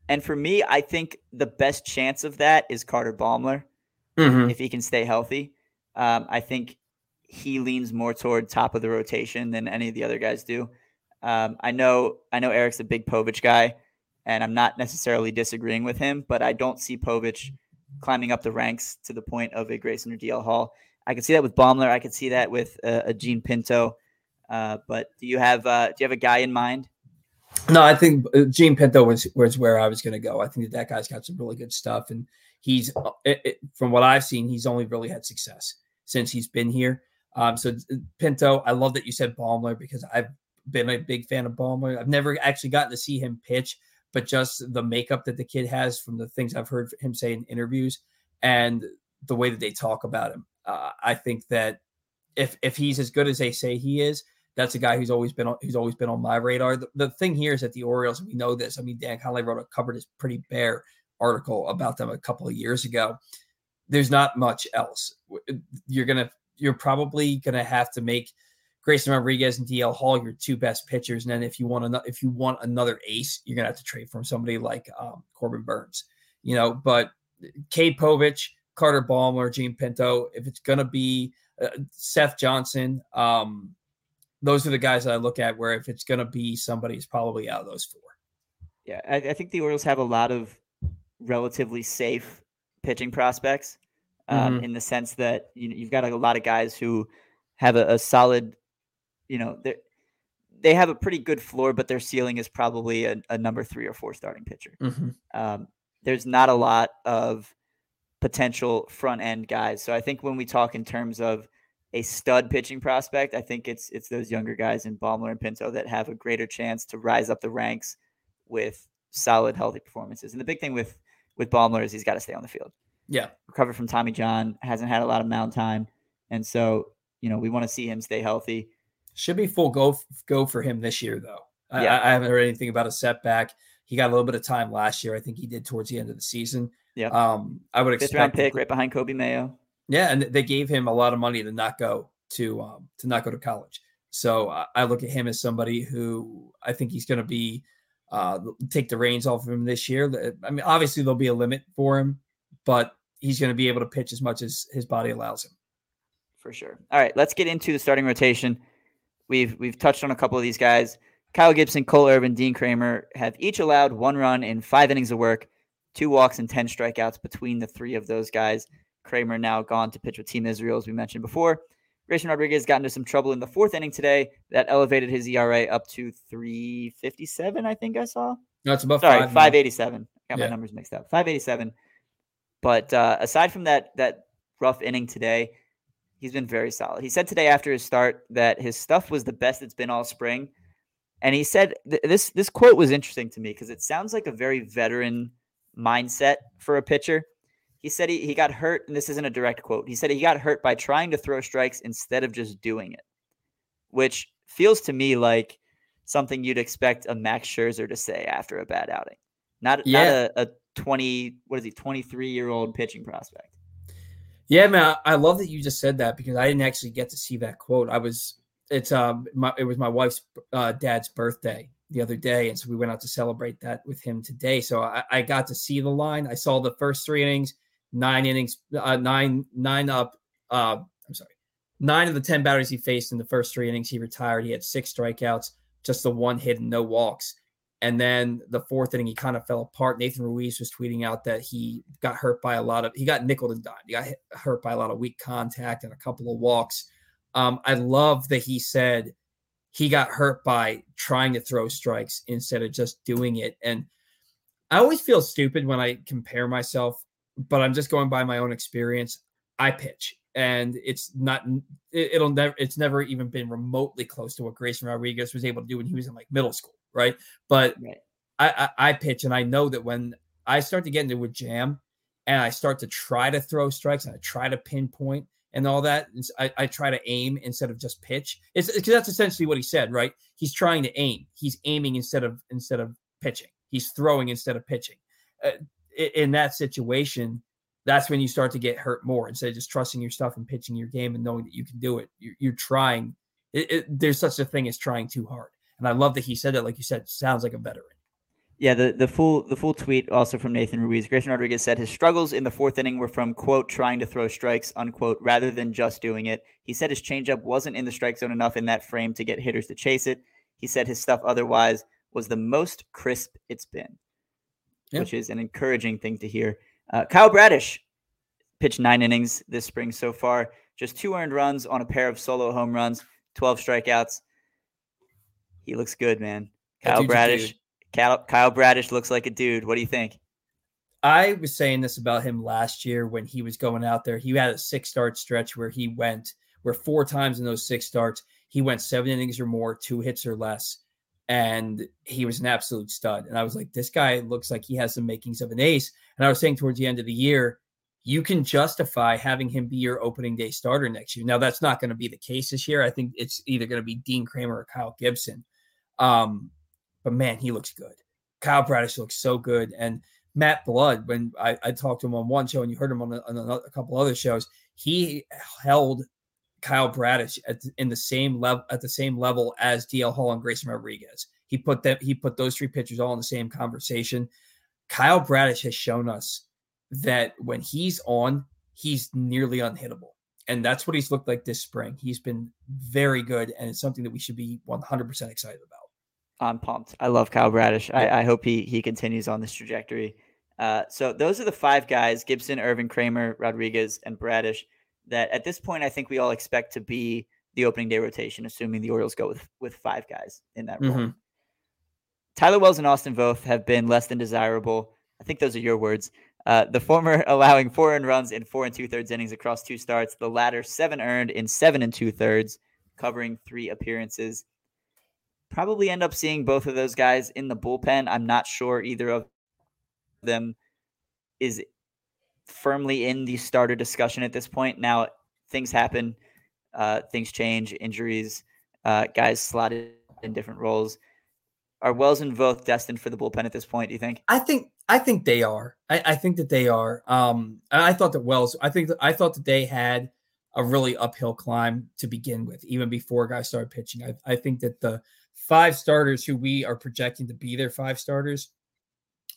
Speaker 1: and for me, I think the best chance of that is Carter Baumler mm-hmm. if he can stay healthy. Um, I think he leans more toward top of the rotation than any of the other guys do. Um, I know I know Eric's a big Povich guy, and I'm not necessarily disagreeing with him, but I don't see Povich climbing up the ranks to the point of a Grayson or DL Hall. I can see that with Baumler. I could see that with uh, a Jean Pinto. Uh, but do you have uh, do you have a guy in mind?
Speaker 2: No, I think uh, Jean Pinto was was where I was going to go. I think that that guy's got some really good stuff, and he's uh, it, it, from what I've seen, he's only really had success since he's been here. Um, so Pinto, I love that you said Baumler because I've been a big fan of Baumler. I've never actually gotten to see him pitch, but just the makeup that the kid has from the things I've heard him say in interviews and the way that they talk about him. Uh, I think that if if he's as good as they say he is, that's a guy who's always been on, who's always been on my radar. The, the thing here is that the Orioles, we know this. I mean, Dan Connolly wrote a covered his pretty bare article about them a couple of years ago. There's not much else. You're gonna you're probably gonna have to make Grayson Rodriguez and DL Hall your two best pitchers, and then if you want another if you want another ace, you're gonna have to trade from somebody like um, Corbin Burnes, You know, but Cade Povich, Carter Baumler, Jean Pinto, if it's going to be uh, Seth Johnson, um, those are the guys that I look at where if it's going to be somebody, it's probably out of those four.
Speaker 1: Yeah, I, I, think the Orioles have a lot of relatively safe pitching prospects um, mm-hmm. in the sense that you know, you've got a lot of guys who have a, a solid, you know, they have a pretty good floor, but their ceiling is probably a, a number three or four starting pitcher. Mm-hmm. Um, there's not a lot of potential front end guys. So I think when we talk in terms of a stud pitching prospect, I think it's it's those younger guys in Baumler and Pinto that have a greater chance to rise up the ranks with solid, healthy performances. And the big thing with with Baumler is he's got to stay on the field.
Speaker 2: Yeah,
Speaker 1: Recovered from Tommy John, hasn't had a lot of mound time, and so you know we want to see him stay healthy.
Speaker 2: Should be full go go for him this year though. Yeah. I, I haven't heard anything about a setback. He got a little bit of time last year. I think he did towards the end of the season.
Speaker 1: Yeah.
Speaker 2: Um, I would
Speaker 1: Fifth round pick right behind Coby Mayo.
Speaker 2: Yeah, and they gave him a lot of money to not go to um, to not go to college. So uh, I look at him as somebody who I think he's going to be uh, take the reins off of him this year. I mean, obviously there'll be a limit for him, but he's going to be able to pitch as much as his body allows him.
Speaker 1: For sure. All right, let's get into the starting rotation. We've we've touched on a couple of these guys. Kyle Gibson, Cole Irvin, Dean Kremer have each allowed one run in five innings of work, two walks, and ten strikeouts between the three of those guys. Kremer now gone to pitch with Team Israel, as we mentioned before. Grayson Rodriguez got into some trouble in the fourth inning today. That elevated his ERA up to 357, I think I saw.
Speaker 2: No, it's about
Speaker 1: Sorry, 587. Got yeah. my numbers mixed up. 587. But uh, aside from that that rough inning today, he's been very solid. He said today after his start that his stuff was the best it's been all spring. And he said th- this this quote was interesting to me because it sounds like a very veteran mindset for a pitcher. He said he, he got hurt, and this isn't a direct quote. He said he got hurt by trying to throw strikes instead of just doing it, which feels to me like something you'd expect a Max Scherzer to say after a bad outing. Not, yeah. not a, a 20, what is he, 23 year old pitching prospect.
Speaker 2: Yeah, man, I love that you just said that because I didn't actually get to see that quote. I was, it's, um, my, it was my wife's uh, dad's birthday the other day, and so we went out to celebrate that with him today. So I, I got to see the line. I saw the first three innings nine innings, uh, nine nine up. Uh, I'm sorry, nine of the ten batters he faced in the first three innings, he retired. He had six strikeouts, just the one hit and no walks. And then the fourth inning, he kind of fell apart. Nathan Ruiz was tweeting out that he got hurt by a lot of, he got nickel and dimed. He got hit, hurt by a lot of weak contact and a couple of walks. Um, I love that he said he got hurt by trying to throw strikes instead of just doing it. And I always feel stupid when I compare myself but I'm just going by my own experience. I pitch, and it's not. It, will never. It's never even been remotely close to what Grayson Rodriguez was able to do when he was in like middle school, right? But right. I, I, I pitch, and I know that when I start to get into a jam, and I start to try to throw strikes, and I try to pinpoint and all that, I, I try to aim instead of just pitch. It's because that's essentially what he said, right? He's trying to aim. He's aiming instead of instead of pitching. He's throwing instead of pitching. Uh, in that situation, that's when you start to get hurt more instead of just trusting your stuff and pitching your game and knowing that you can do it. You're, you're trying. It, it, there's such a thing as trying too hard, and I love that he said that. Like you said, sounds like a veteran.
Speaker 1: Yeah, the, the full the full tweet also from Nathan Ruiz. Grayson Rodriguez said his struggles in the fourth inning were from quote trying to throw strikes unquote rather than just doing it. He said his changeup wasn't in the strike zone enough in that frame to get hitters to chase it. He said his stuff otherwise was the most crisp it's been yep. which is an encouraging thing to hear. Uh, Kyle Bradish pitched nine innings this spring so far, just two earned runs on a pair of solo home runs, 12 strikeouts. He looks good, man. Kyle Bradish. Kyle, Kyle Bradish looks like a dude. What do you think?
Speaker 2: I was saying this about him last year when he was going out there. He had a six start stretch where he went, where four times in those six starts, he went seven innings or more, two hits or less and he was an absolute stud. And I was like, this guy looks like he has the makings of an ace. And I was saying towards the end of the year, you can justify having him be your opening day starter next year. Now, that's not going to be the case this year. I think it's either going to be Dean Kremer or Kyle Gibson. Um, but man, he looks good. Kyle Bradish looks so good. And Matt Blood, when I, I talked to him on one show and you heard him on a, on a couple other shows, he held Kyle Bradish at the, in the same level at the same level as DL Hall and Grayson Rodriguez. He put them he put those three pitchers all in the same conversation. Kyle Bradish has shown us that when he's on, he's nearly unhittable. And that's what he's looked like this spring. He's been very good, and it's something that we should be 100% excited about.
Speaker 1: I'm pumped. I love Kyle Bradish. I, I hope he he continues on this trajectory. Uh, so those are the five guys: Gibson, Irvin, Kremer, Rodriguez, and Bradish. That at this point, I think we all expect to be the opening day rotation, assuming the Orioles go with with five guys in that role. Mm-hmm. Tyler Wells and Austin Voth have been less than desirable. I think those are your words. Uh, the former allowing four earned runs in four and two thirds innings across two starts. The latter seven earned in seven and two thirds, covering three appearances. Probably end up seeing both of those guys in the bullpen. I'm not sure either of them is firmly in the starter discussion at this point. Now things happen, uh, things change, injuries, uh, guys slotted in different roles. Are Wells and Voth destined for the bullpen at this point? Do you think?
Speaker 2: I think I think they are. I, I think that they are. Um, I thought that Wells. I think that I thought that they had a really uphill climb to begin with, even before guys started pitching. I, I think that the five starters who we are projecting to be their five starters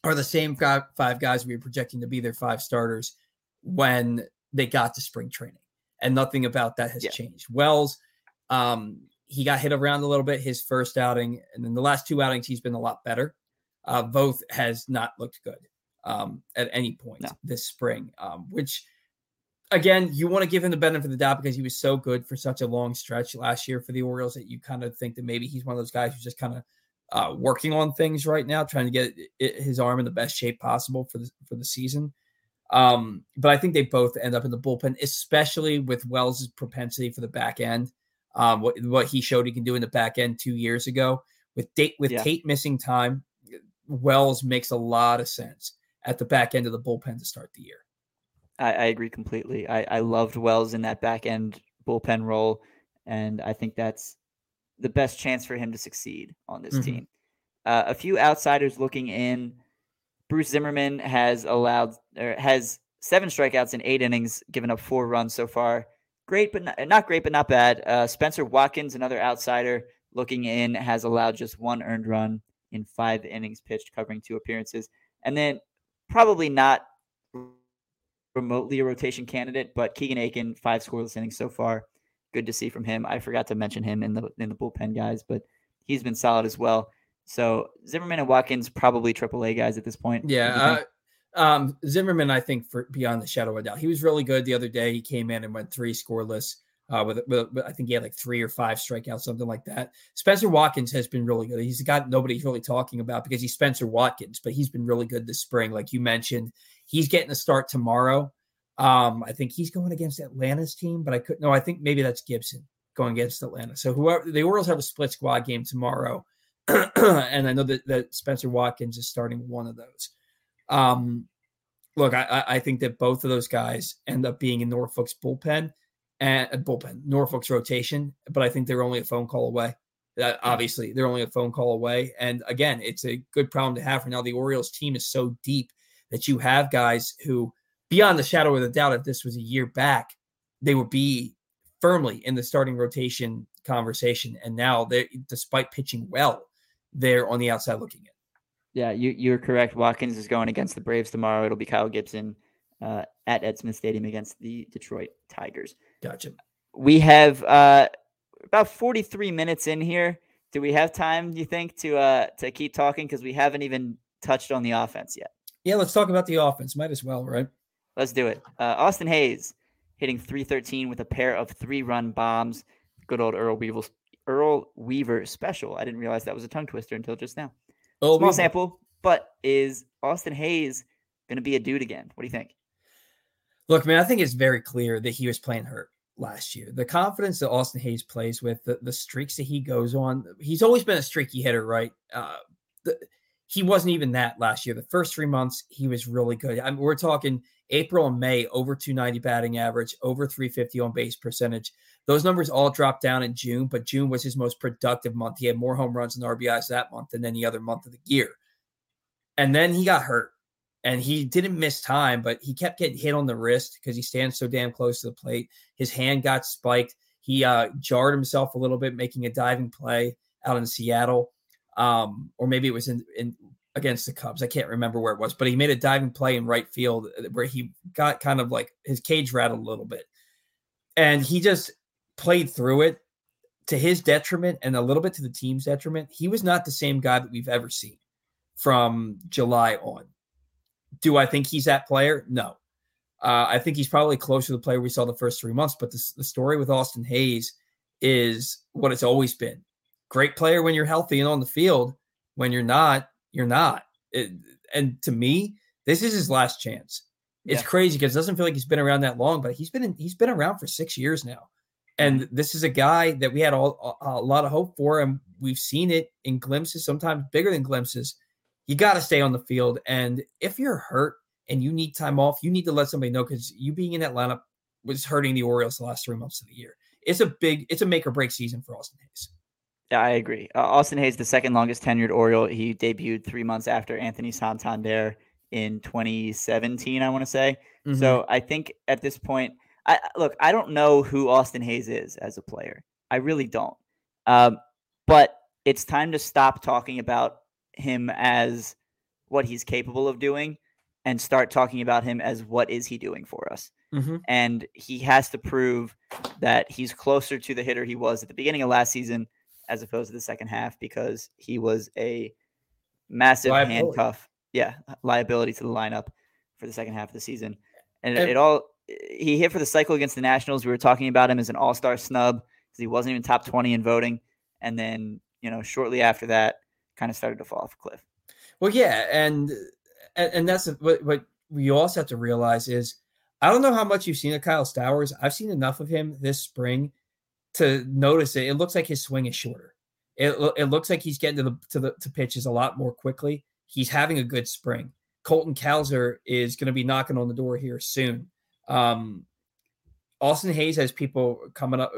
Speaker 2: are the same five, five guys we are projecting to be their five starters when they got to spring training, and nothing about that has yeah. changed. Wells, um, he got hit around a little bit his first outing, and then the last two outings he's been a lot better. Uh, Voth has not looked good um, at any point no. this spring, um, which again you want to give him the benefit of the doubt because he was so good for such a long stretch last year for the Orioles that you kind of think that maybe he's one of those guys who's just kind of uh, working on things right now, trying to get his arm in the best shape possible for the for the season. Um, but I think they both end up in the bullpen, especially with Wells' propensity for the back end um, what what he showed he can do in the back end two years ago. With Tate with yeah. Tate missing time, Wells makes a lot of sense at the back end of the bullpen to start the year.
Speaker 1: I, I agree completely. I, I loved Wells in that back end bullpen role, and I think that's the best chance for him to succeed on this mm-hmm. team. Uh, a few outsiders looking in. Bruce Zimmermann has allowed or has seven strikeouts in eight innings, given up four runs so far great, but not, not great, but not bad. Uh, Spencer Watkins, another outsider looking in, has allowed just one earned run in five innings pitched, covering two appearances. And then probably not remotely a rotation candidate, but Keegan Akin, five scoreless innings so far. Good to see from him. I forgot to mention him in the in the bullpen guys, but he's been solid as well. So Zimmermann and Watkins probably AAA guys at this point.
Speaker 2: Yeah, um, Zimmermann, I think, for beyond the shadow of a doubt, he was really good the other day. He came in and went three scoreless. Uh, with, with, with, I think he had like three or five strikeouts, something like that. Spencer Watkins has been really good. He's got nobody's really talking about because he's Spencer Watkins, but he's been really good this spring, like you mentioned. He's getting a start tomorrow. Um, I think he's going against Atlanta's team, but I could no, I think maybe that's Gibson going against Atlanta. So whoever the Orioles have a split squad game tomorrow, and I know that, that Spencer Watkins is starting one of those. Um, look, I, I think that both of those guys end up being in Norfolk's bullpen and uh, bullpen, Norfolk's rotation, but I think they're only a phone call away. Uh, obviously, they're only a phone call away. And again, it's a good problem to have for now. The Orioles team is so deep that you have guys who, beyond the shadow of the doubt, if this was a year back, they would be firmly in the starting rotation conversation. And now they despite pitching well, they're on the outside looking in.
Speaker 1: Yeah, you you're correct. Watkins is going against the Braves tomorrow. It'll be Kyle Gibson uh, at Ed Smith Stadium against the Detroit Tigers.
Speaker 2: Gotcha.
Speaker 1: We have uh, about 43 minutes in here. Do we have time? You think to uh, to keep talking because we haven't even touched on the offense yet?
Speaker 2: Yeah, let's talk about the offense. Might as well, right?
Speaker 1: Let's do it. Uh, Austin Hays hitting 313 with a pair of three run bombs. Good old Earl Weaver, Earl Weaver special. I didn't realize that was a tongue twister until just now. Oh, Small sample, but is Austin Hays going to be a dude again? What do you think?
Speaker 2: Look, man, I think it's very clear that he was playing hurt last year. The confidence that Austin Hayes plays with, the, the streaks that he goes on, he's always been a streaky hitter, right? Uh, the, he wasn't even that last year. The first three months, he was really good. I mean, we're talking April and May, over 290 batting average, over 350 on base percentage. Those numbers all dropped down in June, but June was his most productive month. He had more home runs and RBIs that month than any other month of the year. And then he got hurt and he didn't miss time, but he kept getting hit on the wrist because he stands so damn close to the plate. His hand got spiked. He uh, jarred himself a little bit, making a diving play out in Seattle. Um, or maybe it was in, in against the Cubs. I can't remember where it was, but he made a diving play in right field uh, where he got kind of like his cage rattled a little bit. And he just played through it to his detriment and a little bit to the team's detriment. He was not the same guy that we've ever seen from July on. Do I think he's that player? No. Uh, I think he's probably closer to the player we saw the first three months. But the, the story with Austin Hays is what it's always been. Great player when you're healthy and on the field. When you're not, you're not. It, and to me, this is his last chance. It's yeah. crazy because it doesn't feel like he's been around that long, but he's been in, he's been around for six years now. And mm-hmm. this is a guy that we had all, a, a lot of hope for, and we've seen it in glimpses, sometimes bigger than glimpses. You got to stay on the field, and if you're hurt and you need time off, you need to let somebody know because you being in that lineup was hurting the Orioles the last three months of the year. It's a big, it's a make or break season for Austin Hays.
Speaker 1: Yeah, I agree. Uh, Austin Hays, the second longest tenured Oriole, he debuted three months after Anthony Santander in 2017, I want to say. Mm-hmm. So I think at this point, I look, I don't know who Austin Hays is as a player. I really don't. Um, but it's time to stop talking about him as what he's capable of doing and start talking about him as what is he doing for us. Mm-hmm. And he has to prove that he's closer to the hitter he was at the beginning of last season as opposed to the second half because he was a massive liability. handcuff. Yeah, liability to the lineup for the second half of the season. And, and it all he hit for the cycle against the Nationals. We were talking about him as an all-star snub because he wasn't even top 20 in voting. And then, you know, shortly after that, kind of started to fall off a cliff.
Speaker 2: Well, yeah, and and that's what what we also have to realize is I don't know how much you've seen of Kyle Stowers. I've seen enough of him this spring to notice it. It looks like his swing is shorter. It, it looks like he's getting to the to the to pitches a lot more quickly. He's having a good spring. Colton Cowser is going to be knocking on the door here soon. Um, Austin Hays has people coming up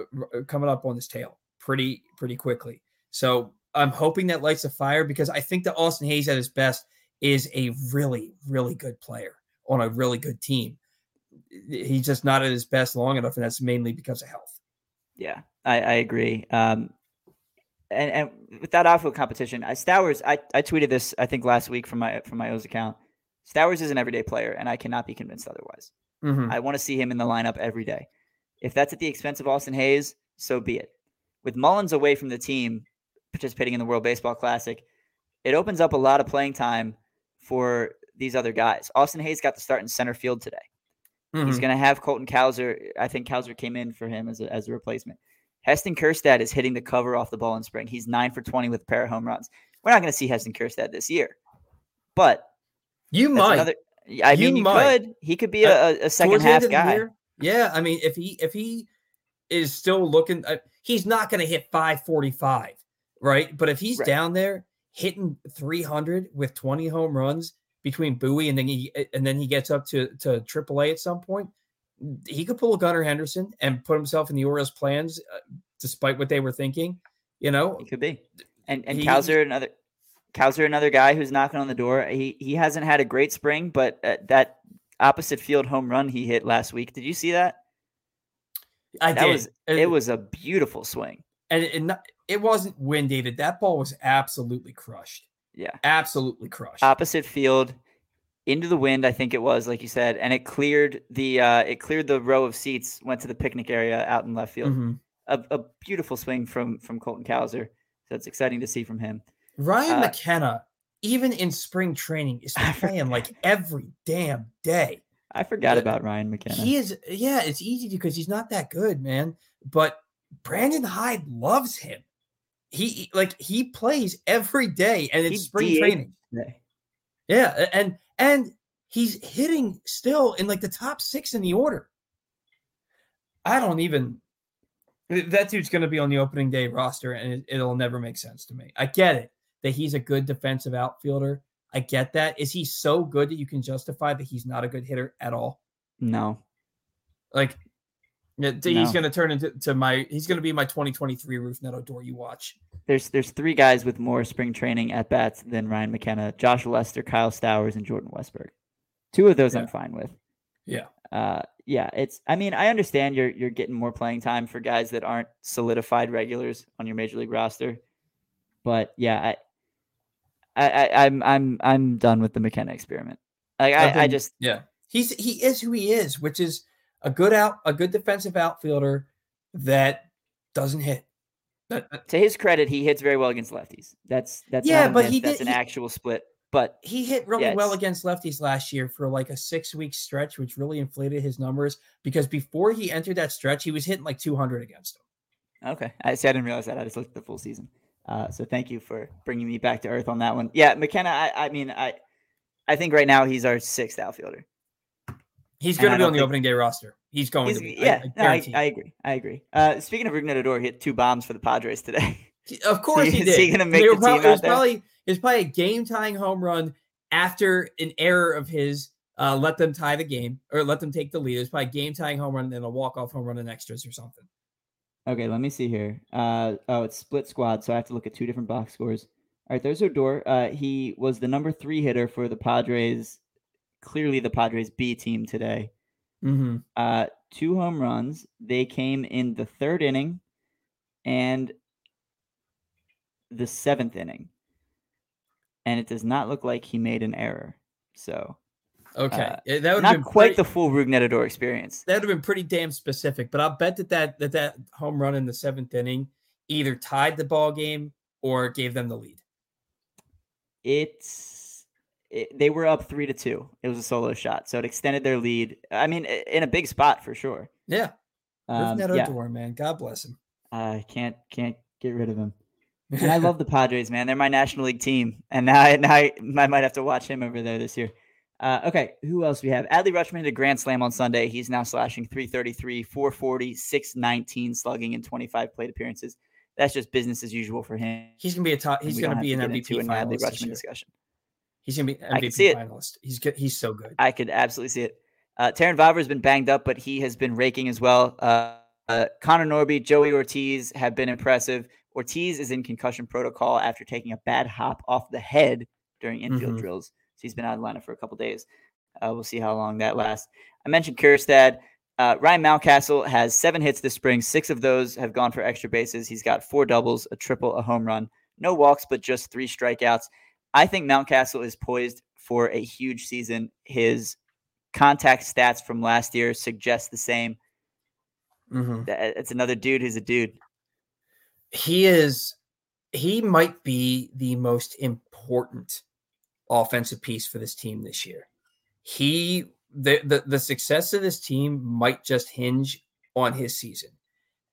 Speaker 2: coming up on his tail pretty pretty quickly. So I'm hoping that lights a fire because I think that Austin Hays at his best is a really really good player on a really good team. He's just not at his best long enough, and that's mainly because of health.
Speaker 1: Yeah, I, I agree. Um, and, and with that outfield competition, I, Stowers, I, I tweeted this I think last week from my from my O's account. Stowers is an everyday player, and I cannot be convinced otherwise. Mm-hmm. I want to see him in the lineup every day. If that's at the expense of Austin Hays, so be it. With Mullins away from the team, participating in the World Baseball Classic, it opens up a lot of playing time for these other guys. Austin Hays got to start in center field today. Mm-hmm. He's going to have Colton Cowser. I think Cowser came in for him as a, as a replacement. Heston Kjerstad is hitting the cover off the ball in spring. He's nine for 20 with a pair of home runs. We're not going to see Heston Kjerstad this year, but
Speaker 2: you might. Another,
Speaker 1: I you mean, you might. could. He could be a, a second half guy. Year,
Speaker 2: yeah, I mean, if he if he is still looking, uh, he's not going to hit 545, right? But if he's right. down there hitting 300 with 20 home runs between Bowie and then he and then he gets up to to AAA at some point, he could pull a Gunnar Henderson and put himself in the Orioles' plans, uh, despite what they were thinking. You know,
Speaker 1: he could be. And and he, Cowser another Cowser another guy who's knocking on the door. He he hasn't had a great spring, but uh, that opposite field home run he hit last week. Did you see that?
Speaker 2: I
Speaker 1: that
Speaker 2: did.
Speaker 1: Was, it was a beautiful swing,
Speaker 2: and it, it, it wasn't wind dated. That ball was absolutely crushed.
Speaker 1: Yeah,
Speaker 2: absolutely crushed.
Speaker 1: Opposite field, into the wind, I think it was, like you said, and it cleared the uh, it cleared the row of seats, went to the picnic area out in left field. Mm-hmm. A, a, beautiful swing from from Colton Cowser. So it's exciting to see from him.
Speaker 2: Ryan uh, McKenna, even in spring training, is playing like every damn day.
Speaker 1: I forgot but about Ryan McKenna.
Speaker 2: He is, yeah, it's easy because he's not that good, man. But Brandon Hyde loves him. He like he plays every day, and it's he spring training. Yeah, and and he's hitting still in like the top six in the order. I don't even. That dude's going to be on the opening day roster, and it, it'll never make sense to me. I get it that he's a good defensive outfielder. I get that. Is he so good that you can justify that he's not a good hitter at all?
Speaker 1: No.
Speaker 2: Like, he's no. going to turn into to my. He's going to be my 2023 Rougned Odor. You watch
Speaker 1: there's there's three guys with more spring training at bats than Ryan McKenna: Josh Lester, Kyle Stowers, and Jordan Westburg. Two of those yeah. I'm fine with.
Speaker 2: Yeah.
Speaker 1: Uh, yeah. It's. I mean, I understand you're you're getting more playing time for guys that aren't solidified regulars on your major league roster, but yeah, I I, I I'm I'm I'm done with the McKenna experiment. Like I, I just
Speaker 2: Yeah, he's he is who he is, which is a good out a good defensive outfielder that doesn't hit. That- that-
Speaker 1: to his credit, he hits very well against lefties. That's that's
Speaker 2: Yeah, but
Speaker 1: myth,
Speaker 2: he
Speaker 1: that's
Speaker 2: did-
Speaker 1: an
Speaker 2: he-
Speaker 1: actual split. But
Speaker 2: he hit really
Speaker 1: Yeah,
Speaker 2: well against lefties last year for like a six week stretch, which really inflated his numbers because before he entered that stretch, he was hitting like 200 against them.
Speaker 1: okay, I see. I didn't realize that. I just looked at the full season. Uh, so thank you for bringing me back to earth on that one. Yeah, McKenna. I, I mean, I I think right now he's our sixth outfielder.
Speaker 2: He's going to be on the
Speaker 1: think-
Speaker 2: opening day roster. He's going
Speaker 1: He's,
Speaker 2: to be.
Speaker 1: Yeah,
Speaker 2: I,
Speaker 1: no, I. I agree. I agree. Uh, speaking of Rougned Odor, he hit two bombs for the Padres today.
Speaker 2: Of course he
Speaker 1: is
Speaker 2: did.
Speaker 1: he gonna make the
Speaker 2: prob-
Speaker 1: team
Speaker 2: it was probably it was probably a game tying home run after an error of his. Uh, let them tie the game or let them take the lead. It was probably a game tying home run and a walk off home run in extras or something.
Speaker 1: Okay, let me see here. Uh, oh, it's split squad, so I have to look at two different box scores. All right, there's Odor. Uh, he was the number three hitter for the Padres. Clearly, the Padres B team today.
Speaker 2: Mm-hmm.
Speaker 1: Uh, two home runs. They came in the third inning and the seventh inning, and it does not look like he made an error. So,
Speaker 2: Okay,
Speaker 1: Uh,
Speaker 2: that would have
Speaker 1: not
Speaker 2: been
Speaker 1: quite
Speaker 2: pretty,
Speaker 1: the full Rougned Odor experience.
Speaker 2: that would have been pretty damn specific. But I'll bet that that that, that home run in the seventh inning either tied the ball game or gave them the lead.
Speaker 1: it's it, they were up three to two. It was a solo shot, so it extended their lead. I mean, in a big spot for sure.
Speaker 2: Yeah,
Speaker 1: Um,
Speaker 2: Rougned
Speaker 1: yeah,
Speaker 2: Odor, man, God bless him.
Speaker 1: I can't can't get rid of him. And I love the Padres, man. They're my National League team, and now I, now I, I might have to watch him over there this year. Uh, okay, who else we have? Adley Rutschman hit a grand slam on Sunday. He's now slashing 333, 440, 619 slugging in 25 plate appearances. That's just business as usual for him.
Speaker 2: He's gonna be a top. He's gonna be an MVP
Speaker 1: Adley
Speaker 2: finalist this
Speaker 1: Rutschman discussion.
Speaker 2: He's gonna be MVP
Speaker 1: see it.
Speaker 2: finalist. He's good. He's so good.
Speaker 1: I could absolutely see it. Uh, Terrin Vavra has been banged up, but he has been raking as well. Uh, uh, Connor Norby, Joey Ortiz have been impressive. Ortiz is in concussion protocol after taking a bad hop off the head during infield
Speaker 2: Mhm.
Speaker 1: drills. So he's been out of the lineup for a couple days. Uh, we'll see how long that lasts. I mentioned Kjerstad. Uh, Ryan Mountcastle has seven hits this spring. Six of those have gone for extra bases. He's got four doubles, a triple, a home run. No walks, but just three strikeouts. I think Mountcastle is poised for a huge season. His contact stats from last year suggest the same.
Speaker 2: Mhm.
Speaker 1: It's another dude who's a dude.
Speaker 2: He is. He might be the most important offensive piece for this team this year. He the the, the success of this team might just hinge on his season,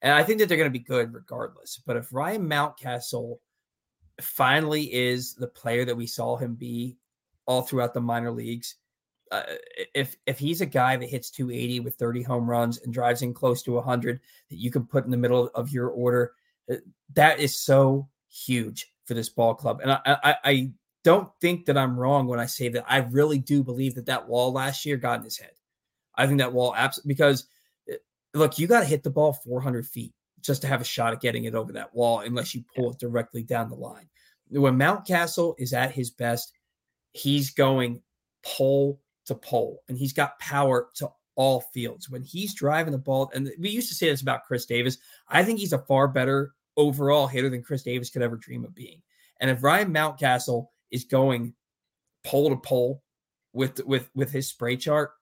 Speaker 2: and I think that they're going to be good regardless. But if Ryan Mountcastle finally is the player that we saw him be all throughout the minor leagues, uh, if if he's a guy that hits 280 with 30 home runs and drives in close to 100 that you can put in the middle of your order, uh, that is so huge for this ball club. And I, I, I don't think that I'm wrong when I say that I really do believe that that wall last year got in his head. I think that wall abs because uh, look, you got to hit the ball 400 feet just to have a shot at getting it over that wall, unless you pull it directly down the line. When Mountcastle is at his best, he's going pole to pole, and he's got power to all fields. When he's driving the ball, and we used to say this about Chris Davis, I think he's a far better overall hitter than Chris Davis could ever dream of being. And if Ryan Mountcastle is going pole to pole with with with his spray chart,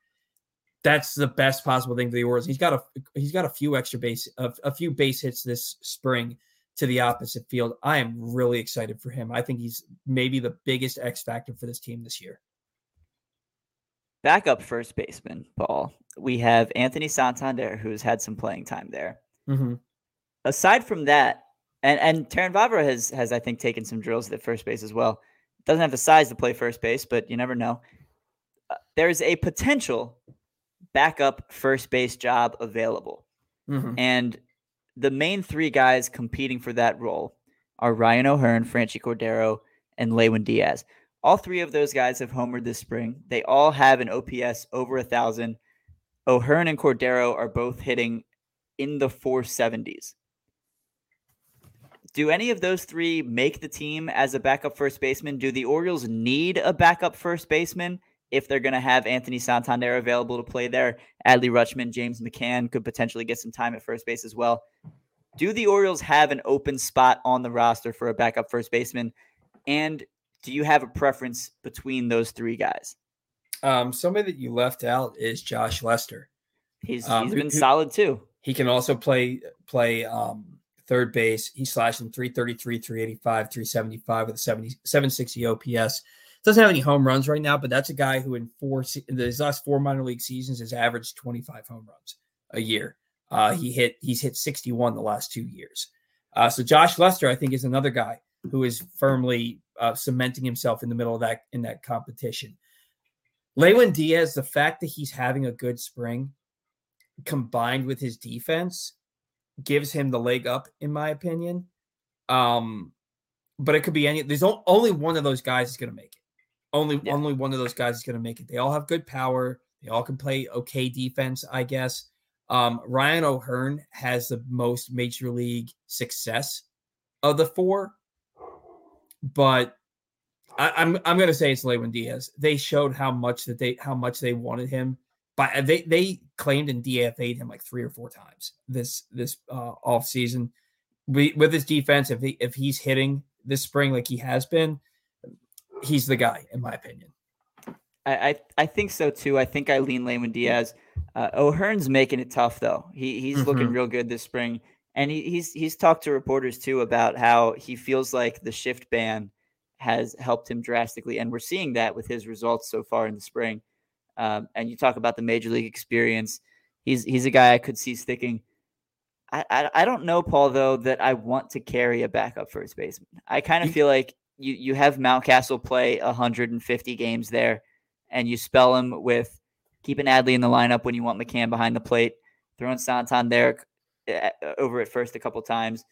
Speaker 2: that's the best possible thing for the Orioles. He's got a he's got a few extra base a, a few base hits this spring to the opposite field. I am really excited for him. I think he's maybe the biggest X factor for this team this year.
Speaker 1: Backup first baseman, Paul. We have Anthony Santander, who's had some playing time there.
Speaker 2: Mm-hmm.
Speaker 1: Aside from that, and and Terrin Vavra has has I think taken some drills at first base as well. Doesn't have the size to play first base, but you never know. Uh, there's a potential backup first base job available.
Speaker 2: Mm-hmm.
Speaker 1: And the main three guys competing for that role are Ryan O'Hearn, Franchy Cordero, and Lewin Diaz. All three of those guys have homered this spring. They all have an OPS over a thousand. O'Hearn and Cordero are both hitting in the 470s. Do any of those three make the team as a backup first baseman? Do the Orioles need a backup first baseman if they're going to have Anthony Santander available to play there? Adley Rutschman, James McCann could potentially get some time at first base as well. Do the Orioles have an open spot on the roster for a backup first baseman? And do you have a preference between those three guys?
Speaker 2: Um, somebody that you left out is Josh Lester.
Speaker 1: He's um, he's been who, solid too.
Speaker 2: He can also play play um, third base. He's slashing 333, 385, 375 with a 70, 760 OPS. Doesn't have any home runs right now, but that's a guy who in four in his last four minor league seasons has averaged 25 home runs a year. Uh, he hit he's hit 61 the last two years. Uh, so Josh Lester, I think, is another guy who is firmly uh, cementing himself in the middle of that in that competition. Lewin Diaz, the fact that he's having a good spring combined with his defense gives him the leg up, in my opinion. Um, but it could be any. There's only one of those guys is going to make it. Only yeah. only one of those guys is going to make it. They all have good power. They all can play okay defense, I guess. Um, Ryan O'Hearn has the most major league success of the four, but I, am I'm, I'm gonna say it's Lewin Diaz. They showed how much that they how much they wanted him. But they they claimed and DFA'd him like three or four times this this uh, off season. We, with his defense, if he, if he's hitting this spring like he has been, he's the guy in my opinion.
Speaker 1: I, I, I think so too. I think I lean Lewin Diaz. Uh, O'Hearn's making it tough though. He he's mm-hmm. looking real good this spring, and he, he's he's talked to reporters too about how he feels like the shift ban has helped him drastically, and we're seeing that with his results so far in the spring. Um, and you talk about the major league experience. He's he's a guy I could see sticking. I, I, I don't know, Paul, though, that I want to carry a backup first baseman. I kind of feel like you you have Mountcastle play 150 games there and you spell him with keeping Adley in the lineup when you want McCann behind the plate, throwing Santan there eh, eh, over at first a couple times.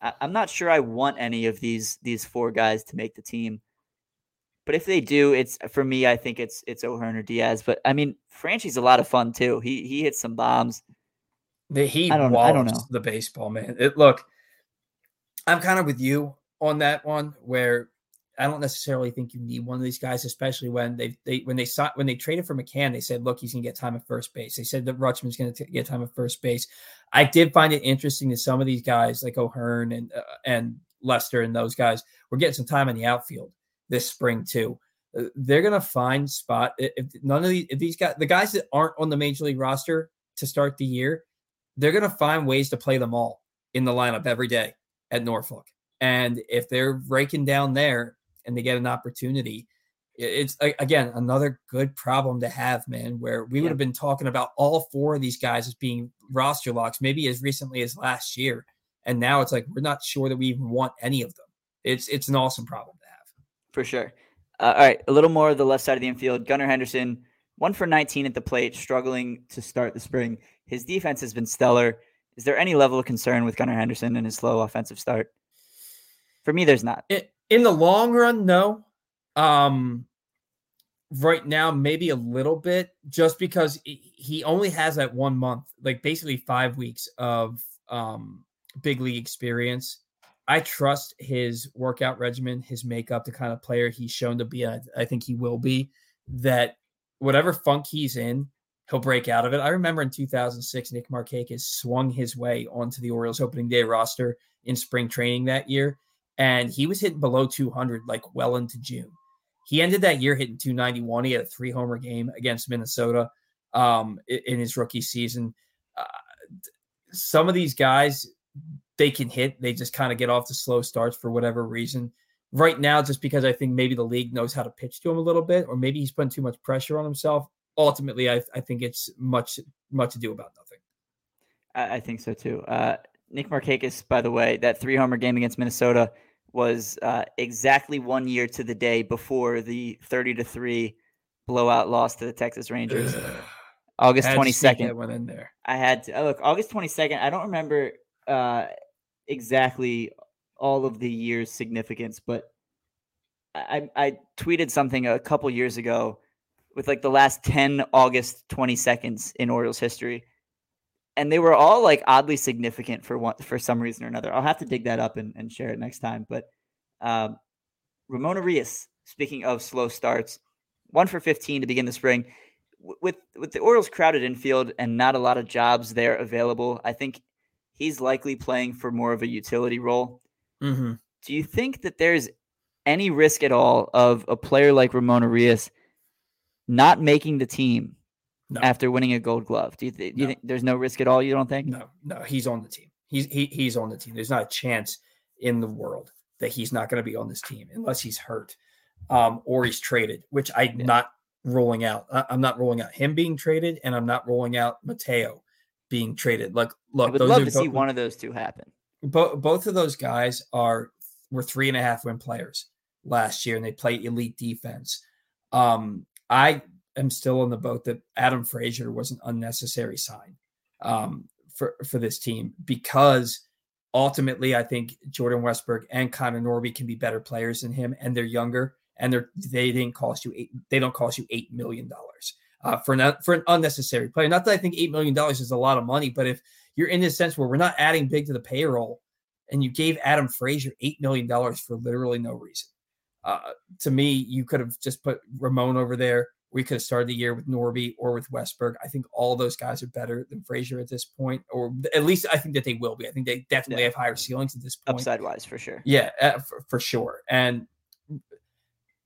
Speaker 1: I, am not sure I want any of these these four guys to make the team. But if they do, it's for me. I think it's it's O'Hearn or Diaz. But I mean, Franchy's a lot of fun too. He he hits some bombs.
Speaker 2: The, he I don't, I don't know the baseball man. It, look, I'm kind of with you on that one. Where I don't necessarily think you need one of these guys, especially when they they when they saw when they traded for McCann, they said, look, he's gonna get time at first base. They said that Rutschman's gonna t- get time at first base. I did find it interesting that some of these guys like O'Hearn and uh, and Lester and those guys were getting some time in the outfield this spring too. Uh, they're gonna find spot if none of these if these guys the guys that aren't on the major league roster to start the year, they're gonna find ways to play them all in the lineup every day at Norfolk. And if they're raking down there, and they get an opportunity. It's again another good problem to have, man. Where we would have been talking about all four of these guys as being roster locks, maybe as recently as last year, and now it's like we're not sure that we even want any of them. It's it's an awesome problem to have.
Speaker 1: For sure. Uh, all right, a little more of the left side of the infield. Gunnar Henderson, one for 19 at the plate, struggling to start the spring. His defense has been stellar. Is there any level of concern with Gunnar Henderson and his slow offensive start? For me, there's not.
Speaker 2: In the long run, no. Um, right now, maybe a little bit, just because he only has that one month, like basically five weeks of um big league experience. I trust his workout regimen, his makeup, the kind of player he's shown to be. I, I think he will be. That whatever funk he's in, he'll break out of it. I remember in 2006, Nick Markakis swung his way onto the Orioles opening day roster in spring training that year and he was hitting below 200 like well into June. He ended that year hitting 291. He had a three homer game against Minnesota um, in his rookie season. Uh, some of these guys, they can hit. They just kind of get off the slow starts for whatever reason. Right now, just because I think maybe the league knows how to pitch to him a little bit, or maybe he's putting too much pressure on himself. Ultimately, I, I think it's much much ado about nothing.
Speaker 1: I, I think so too. Uh, Nick Markakis, by the way, that three homer game against Minnesota was uh, exactly one year to the day before the 30 to 3 blowout loss to the Texas Rangers. August 22nd.
Speaker 2: went in there.
Speaker 1: I had to oh, look August 22nd. I don't remember uh, exactly all of the year's significance, but I, I tweeted something a couple years ago with like the last 10 August 22nds in Orioles history and they were all like oddly significant for one for some reason or another. I'll have to dig that up and, and share it next time. But um, Ramon Urias, speaking of slow starts, one for 15 to begin the spring. With with the Orioles crowded infield and not a lot of jobs there available, I think he's likely playing for more of a utility role.
Speaker 2: Mm-hmm.
Speaker 1: Do you think that there's any risk at all of a player like Ramon Urias not making the team
Speaker 2: No.
Speaker 1: after winning a Gold Glove? Do you, th- do you think there's no risk at all? You don't think?
Speaker 2: No, no, he's on the team. He's he, he's on the team. There's not a chance in the world that he's not going to be on this team unless he's hurt um, or he's traded, which I'm
Speaker 1: Yeah.
Speaker 2: not ruling out. I, am not ruling out him being traded, and I'm not ruling out Mateo being traded. Like, look,
Speaker 1: I would love to see one of those two happen.
Speaker 2: bo- both of those guys are were three and a half win players last year, and they play elite defense. Um, I am still on the boat that Adam Frazier was an unnecessary sign um, for for this team because ultimately I think Jordan Westburg and Connor Norby can be better players than him, and they're younger, and they're they didn't cost you eight. They don't cost you eight million dollars. Uh, for an for an unnecessary player, not that I think eight million dollars is a lot of money, but if you're in this sense where we're not adding big to the payroll, and you gave Adam Frazier eight million dollars for literally no reason. Uh, to me, you could have just put Ramon over there. We could have started the year with Norby or with Westburg. I think all those guys are better than Frazier at this point, or at least I think that they will be. I think they definitely
Speaker 1: Yeah.
Speaker 2: have higher ceilings at this point.
Speaker 1: Upside wise, for sure.
Speaker 2: Yeah, uh, for, for sure. And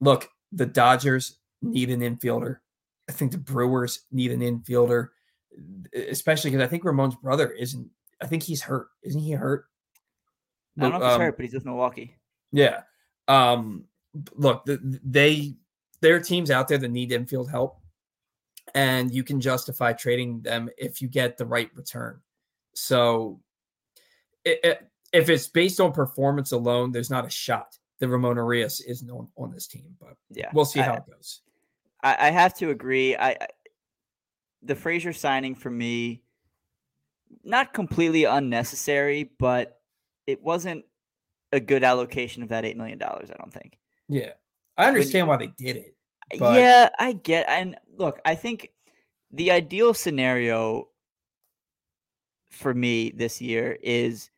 Speaker 2: look, the Dodgers need an infielder. I think the Brewers need an infielder, especially because I think Ramon's brother isn't. I think he's hurt. Isn't he hurt?
Speaker 1: I don't know if he's
Speaker 2: Um,
Speaker 1: hurt, but he's with Milwaukee.
Speaker 2: Yeah. Um, look, the, they there are teams out there that need infield help, and you can justify trading them if you get the right return. So, it, it- if it's based on performance alone, there's not a shot that Ramon Urias isn't on, on this team, but
Speaker 1: Yeah,
Speaker 2: we'll see
Speaker 1: I-
Speaker 2: how it goes.
Speaker 1: I, I have to agree. I, I the Frazier signing for me, not completely unnecessary, but it wasn't a good allocation of that eight million dollars. I don't think.
Speaker 2: Yeah, I understand why they did it. But-
Speaker 1: yeah, I get. And look, I think the ideal scenario for me this year is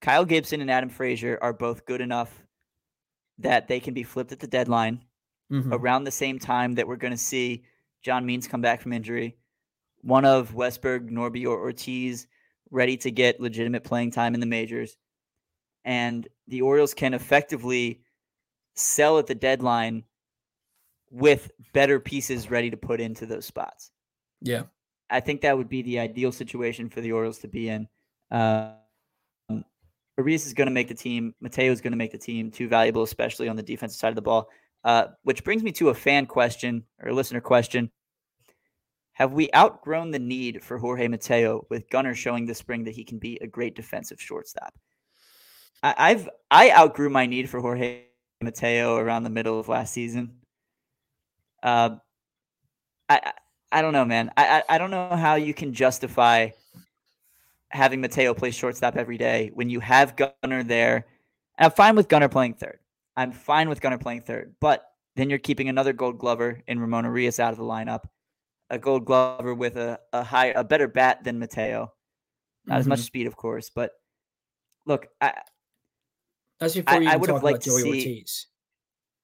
Speaker 1: Kyle Gibson and Adam Frazier are both good enough that they can be flipped at the deadline
Speaker 2: Mhm.
Speaker 1: around the same time that we're going to see John Means come back from injury. One of Westburg, Norby, or Ortiz ready to get legitimate playing time in the majors. And the Orioles can effectively sell at the deadline with better pieces ready to put into those spots.
Speaker 2: Yeah,
Speaker 1: I think that would be the ideal situation for the Orioles to be in. Um, Urias is going to make the team. Mateo is going to make the team. Too valuable, especially on the defensive side of the ball. Uh, which brings me to a fan question or a listener question. Have we outgrown the need for Jorge Mateo with Gunnar showing this spring that he can be a great defensive shortstop? I, I've I outgrew my need for Jorge Mateo around the middle of last season. Uh, I, I don't know, man. I, I I don't know how you can justify having Mateo play shortstop every day when you have Gunnar there. And I'm fine with Gunnar playing third. I'm fine with Gunnar playing third, but then you're keeping another Gold Glover in Ramon Urias out of the lineup, a Gold Glover with a a high a better bat than Mateo, not as much
Speaker 2: Mhm.
Speaker 1: speed, of course, but look, I
Speaker 2: that's before
Speaker 1: I-
Speaker 2: you
Speaker 1: I
Speaker 2: talk about
Speaker 1: liked to
Speaker 2: Joey
Speaker 1: see-
Speaker 2: Ortiz.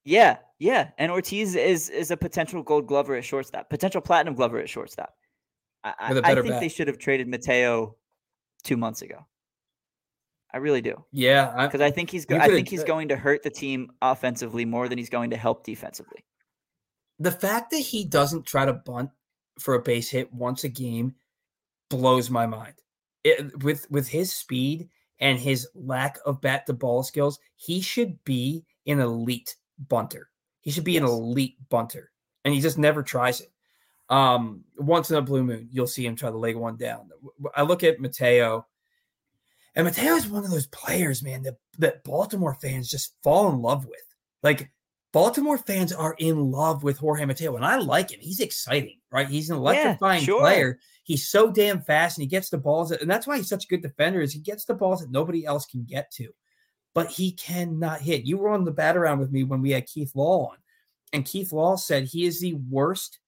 Speaker 1: Yeah, yeah. And Ortiz is is a potential gold glover at shortstop, potential platinum glover at shortstop. I, I- I think they should have traded Mateo two months ago. I really do.
Speaker 2: Yeah,
Speaker 1: Because I think he's go- I think he's going to hurt the team offensively more than he's going to help defensively.
Speaker 2: the fact that he doesn't try to bunt for a base hit once a game blows my mind. It, with with his speed and his lack of bat to ball skills, he should be an elite bunter. He should be an elite bunter, and he just never tries it. Um, once in a blue moon, you'll see him try to lay one down. I look at Mateo, and Mateo is one of those players, man, that that Baltimore fans just fall in love with. Like Baltimore fans are in love with Jorge Mateo, and I like him. He's exciting, right? He's an electrifying
Speaker 1: sure.
Speaker 2: player. He's so damn fast, and he gets the balls, that- and that's why he's such a good defender. Is he gets the balls that nobody else can get to, but he cannot hit. You were on the bat around with me when we had Keith Law on, and Keith Law said he is the worst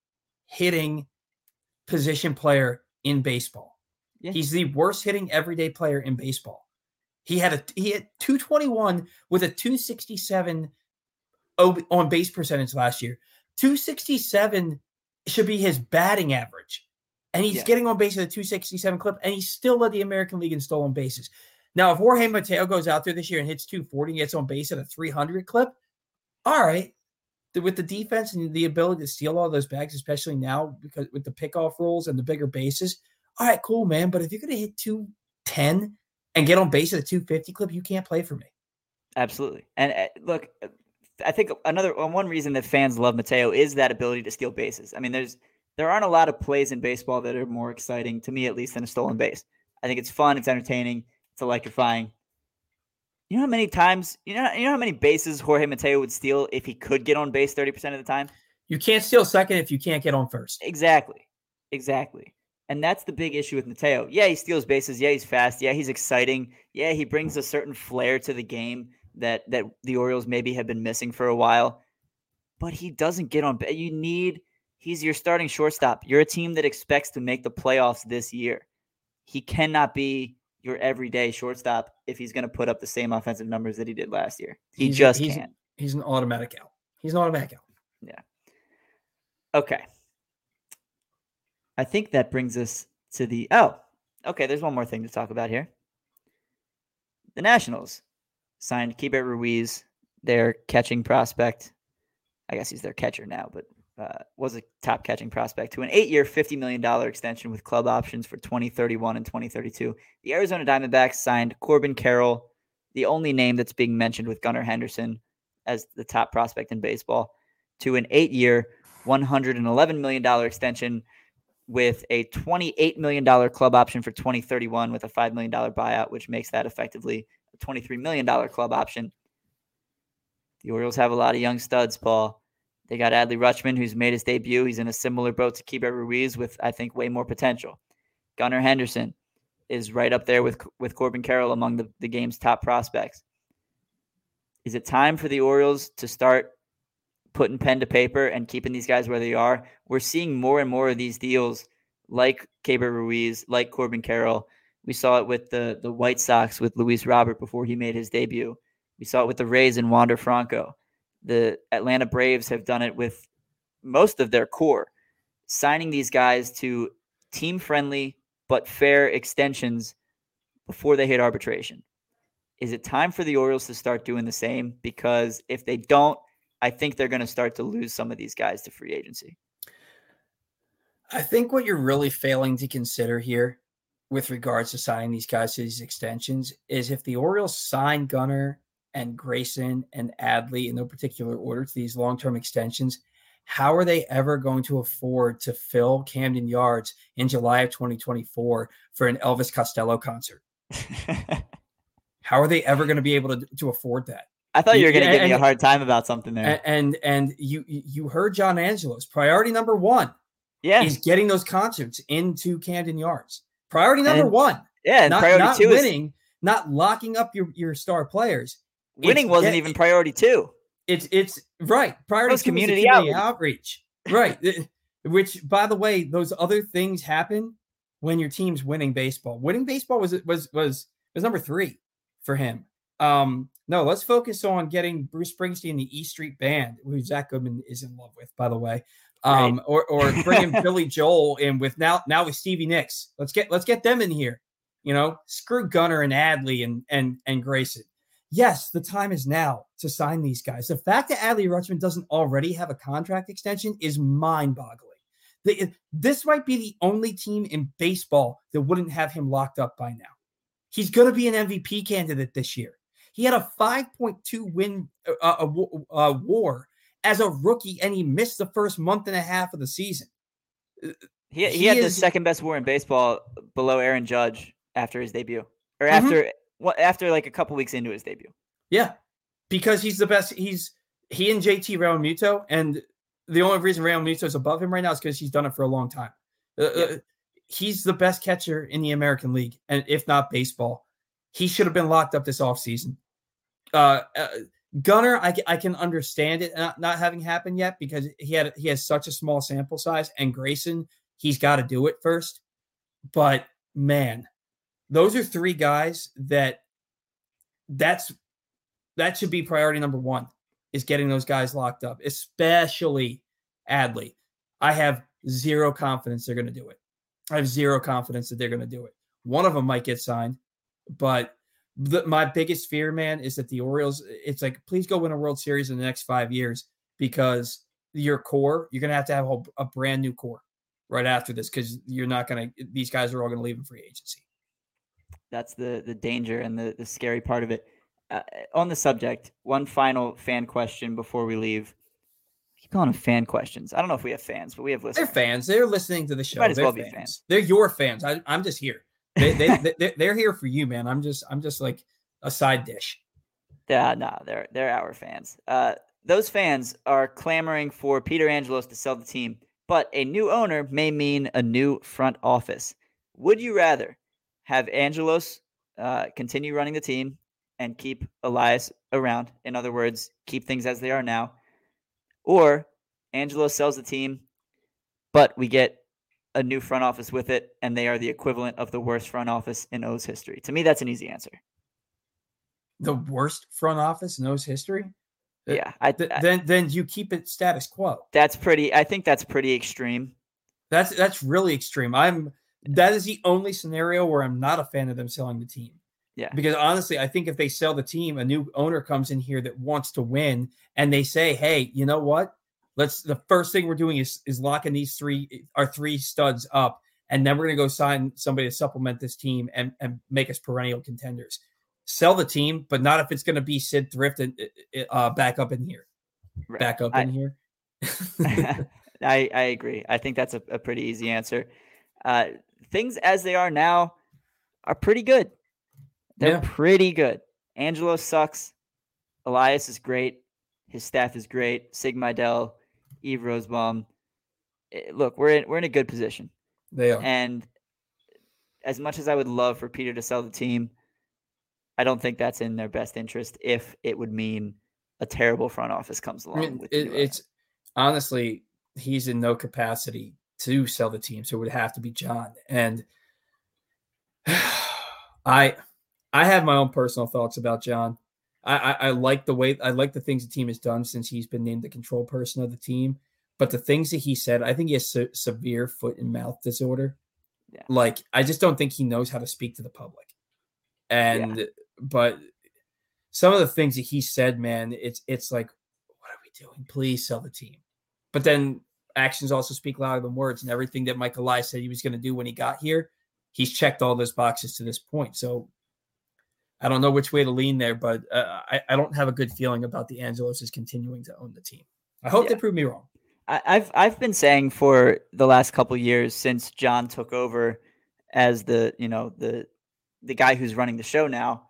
Speaker 2: hitting position player in baseball.
Speaker 1: Yeah.
Speaker 2: He's the worst hitting everyday player in baseball. He had a he had 221 with a 267 o- on base percentage last year. 267 should be his batting average. And he's
Speaker 1: Yeah.
Speaker 2: getting on base at a 267 clip, and he's still led the American League in stolen bases. Now, if Jorge Mateo goes out there this year and hits 240 and gets on base at a 300 clip, all right, with the defense and the ability to steal all those bags, especially now because with the pickoff rules and the bigger bases, all right, cool, man. But if you're going to hit 210 and get on base at a 250 clip, you can't play for me.
Speaker 1: Absolutely. And uh, look, I think another uh, one reason that fans love Mateo is that ability to steal bases. I mean, there's there aren't a lot of plays in baseball that are more exciting to me, at least, than a stolen base. I think it's fun, it's entertaining, it's electrifying. You know how many times you know you know how many bases Jorge Mateo would steal if he could get on base thirty percent of the time.
Speaker 2: You can't steal second if you can't get on first.
Speaker 1: Exactly, exactly, and that's the big issue with Mateo. Yeah, he steals bases. Yeah, he's fast. Yeah, he's exciting. Yeah, he brings a certain flair to the game that that the Orioles maybe have been missing for a while. But he doesn't get on. You need. He's your starting shortstop. You're a team that expects to make the playoffs this year. He cannot be your everyday shortstop if he's going to put up the same offensive numbers that he did last year. He
Speaker 2: he's,
Speaker 1: just
Speaker 2: he's,
Speaker 1: can't.
Speaker 2: He's an automatic out. He's an automatic out.
Speaker 1: Yeah. Okay. I think that brings us to the oh, okay. There's one more thing to talk about here. The Nationals signed Keibert Ruiz, their catching prospect. I guess he's their catcher now, but uh, was a top catching prospect to an eight year, $50 million extension with club options for 2031 and 2032. The Arizona Diamondbacks signed Corbin Carroll, the only name that's being mentioned with Gunnar Henderson as the top prospect in baseball, to an eight year, $111 million extension with a $28 million club option for 2031 with a $5 million buyout, which makes that effectively $23 million club option. The Orioles have a lot of young studs, Paul. They got Adley Rutschman, who's made his debut. He's in a similar boat to Keibert Ruiz with, I think, way more potential. Gunnar Henderson is right up there with with Corbin Carroll among the, the game's top prospects. Is it time for the Orioles to start putting pen to paper and keeping these guys where they are? We're seeing more and more of these deals like Keibert Ruiz, like Corbin Carroll. We saw it with the, the White Sox with Luis Robert before he made his debut. We saw it with the Rays and Wander Franco. The Atlanta Braves have done it with most of their core, signing these guys to team friendly but fair extensions before they hit arbitration. Is it time for the Orioles to start doing the same? Because if they don't, I think they're going to start to lose some of these guys to free agency.
Speaker 2: I think what you're really failing to consider here with regards to signing these guys to these extensions is if the Orioles sign Gunnar and Grayson and Adley in no particular order to these long term extensions, how are they ever going to afford to fill Camden Yards in July of 2024 for an Elvis Costello concert? how are they ever going to be able to, to afford that?
Speaker 1: I thought you were going to give me a hard time about something there.
Speaker 2: And and you you heard John Angelos. Priority number one,
Speaker 1: yeah,
Speaker 2: is getting those concerts into Camden Yards. Priority number
Speaker 1: and,
Speaker 2: one,
Speaker 1: yeah,
Speaker 2: not,
Speaker 1: priority
Speaker 2: not
Speaker 1: two
Speaker 2: winning,
Speaker 1: is,
Speaker 2: not locking up your your star players.
Speaker 1: Winning wasn't get, even priority two.
Speaker 2: It's it's right. Priority
Speaker 1: was community,
Speaker 2: community
Speaker 1: outreach.
Speaker 2: outreach. right. Which, by the way, those other things happen when your team's winning baseball. Winning baseball was was was was number three for him. Um, no, let's focus on getting Bruce Springsteen the E Street Band, who Zach Goodman is in love with, by the way. Um, right. or or bringing Billy Joel in with now now with Stevie Nicks. Let's get let's get them in here. You know, screw Gunnar and Adley and and and Grayson yes, the time is now to sign these guys. The fact that Adley Rutschman doesn't already have a contract extension is mind boggling. This might be the only team in baseball that wouldn't have him locked up by now. He's going to be an MVP candidate this year. He had a 5.2 win uh, uh, uh, war as a rookie, and he missed the first month and a half of the season.
Speaker 1: Uh, he, he, he had is, the second best war in baseball below Aaron Judge after his debut, or mm-hmm. after well, after like a couple weeks into his debut.
Speaker 2: Yeah, because he's the best. He's he and JT Realmuto, and the only reason Realmuto is above him right now is because he's done it for a long time. Uh, uh, he's the best catcher in the American League, and if not baseball, he should have been locked up this offseason. Uh, uh, Gunnar, I, I can understand it not, not having happened yet because he had he has such a small sample size, and Grayson, he's got to do it first. But man, those are three guys that that's that should be priority number one is getting those guys locked up, especially Adley. I have zero confidence they're going to do it. I have zero confidence that they're going to do it. One of them might get signed, but the, my biggest fear, man, is that the Orioles. It's like, please go win a World Series in the next five years because your core, you're gonna have to have a, a brand new core right after this because you're not gonna. These guys are all gonna leave in free agency.
Speaker 1: That's the the danger and the the scary part of it. Uh, on the subject, one final fan question before we leave. I keep calling them fan questions. I don't know if we have fans, but we have listeners.
Speaker 2: They're fans. They're listening to the show.
Speaker 1: Might as
Speaker 2: They're
Speaker 1: well be
Speaker 2: fans.
Speaker 1: fans.
Speaker 2: They're your fans. I, I'm just here. They, they, they, they're here for you, man. I'm just, I'm just like a side dish.
Speaker 1: Yeah, no, they're they're our fans. Uh, those fans are clamoring for Peter Angelos to sell the team, but a new owner may mean a new front office. Would you rather have Angelos uh, continue running the team and keep Elias around? In other words, keep things as they are now, or Angelos sells the team, but we get a new front office with it, and they are the equivalent of the worst front office in O's history. To me, that's an easy answer.
Speaker 2: The worst front office in O's history.
Speaker 1: Yeah, I,
Speaker 2: Th-
Speaker 1: I-
Speaker 2: then, then you keep it status quo.
Speaker 1: that's pretty. I think that's pretty extreme.
Speaker 2: That's that's really extreme. I'm that is the only scenario where I'm not a fan of them selling the team.
Speaker 1: Yeah.
Speaker 2: Because honestly, I think if they sell the team, a new owner comes in here that wants to win and they say, "Hey, you know what? Let's the first thing we're doing is is locking these three our three studs up and then we're going to go sign somebody to supplement this team and and make us perennial contenders." Sell the team, but not if it's going to be Sid Thrift and uh, back up in here.
Speaker 1: Right.
Speaker 2: Back up
Speaker 1: I-
Speaker 2: in here.
Speaker 1: I, I agree. I think that's a, a pretty easy answer. Uh, things as they are now are pretty good. They're
Speaker 2: Yeah.
Speaker 1: pretty good. Angelo sucks. Elias is great. His staff is great. Sig Mejdal, Eve Rosenbaum. Eh, Look, we're in we're in a good position.
Speaker 2: They are.
Speaker 1: And as much as I would love for Peter to sell the team, I don't think that's in their best interest if it would mean a terrible front office comes
Speaker 2: I
Speaker 1: along.
Speaker 2: mean,
Speaker 1: with
Speaker 2: it, it's honestly he's in no capacity to sell the team, so it would have to be John. And I, I have my own personal thoughts about John. I, I, I like the way I like the things the team has done since he's been named the control person of the team. But the things that he said, I think he has se- severe foot and mouth disorder.
Speaker 1: Yeah.
Speaker 2: Like I just don't think he knows how to speak to the public. And but some of the things that he said, man, it's it's like, what are we doing? Please sell the team. But then actions also speak louder than words, and everything that Mike Elias said he was going to do when he got here, he's checked all those boxes to this point. So I don't know which way to lean there, but uh, I, I don't have a good feeling about the Angelos is continuing to own the team. I hope they prove me wrong.
Speaker 1: I, I've I've been saying for the last couple years since John took over as the you know the the guy who's running the show now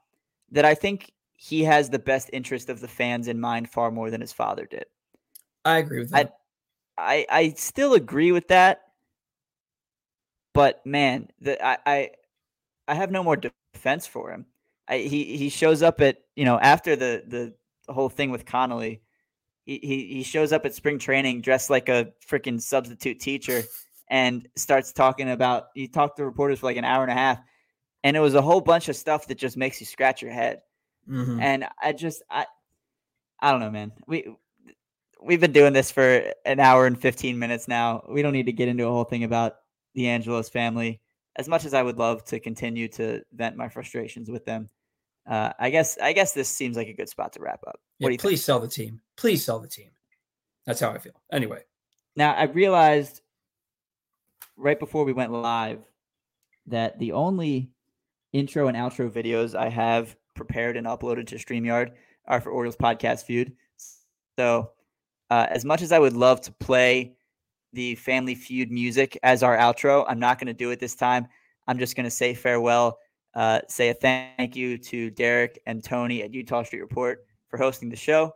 Speaker 1: that I think he has the best interest of the fans in mind far more than his father did.
Speaker 2: I agree with
Speaker 1: I- I I still agree with that, but man, the I I, I have no more defense for him. I, he he shows up at you know after the the whole thing with Connolly, he he, shows up at spring training dressed like a freaking substitute teacher and starts talking about. He talked to reporters for like an hour and a half, and it was a whole bunch of stuff that just makes you scratch your head.
Speaker 2: Mhm.
Speaker 1: And I just I I don't know, man. We we've been doing this for an hour and 15 minutes now. We don't need to get into a whole thing about the Angelos family. As much as I would love to continue to vent my frustrations with them, uh, I guess I guess this seems like a good spot to wrap up.
Speaker 2: Yeah,
Speaker 1: What do you think?
Speaker 2: please sell the team. Please sell the team. That's how I feel. Anyway,
Speaker 1: Now I realized right before we went live that the only intro and outro videos I have prepared and uploaded to StreamYard are for Orioles Podcast Feud. So, uh, as much as I would love to play the Family Feud music as our outro, I'm not going to do it this time. I'm just going to say farewell, uh, say a thank you to Derek and Tony at Eutaw Street Report for hosting the show.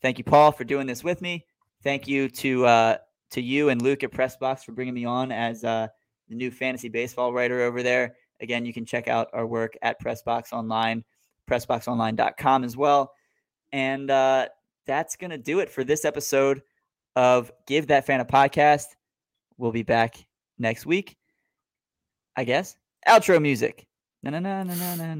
Speaker 1: Thank you, Paul, for doing this with me. Thank you to uh, to you and Luke at Pressbox for bringing me on as uh, the new fantasy baseball writer over there. Again, you can check out our work at Pressbox Online, pressboxonline.com as well. And uh, that's going to do it for this episode of Give That Fan a Podcast. We'll be back next week, I guess. Outro music. Na na na na na.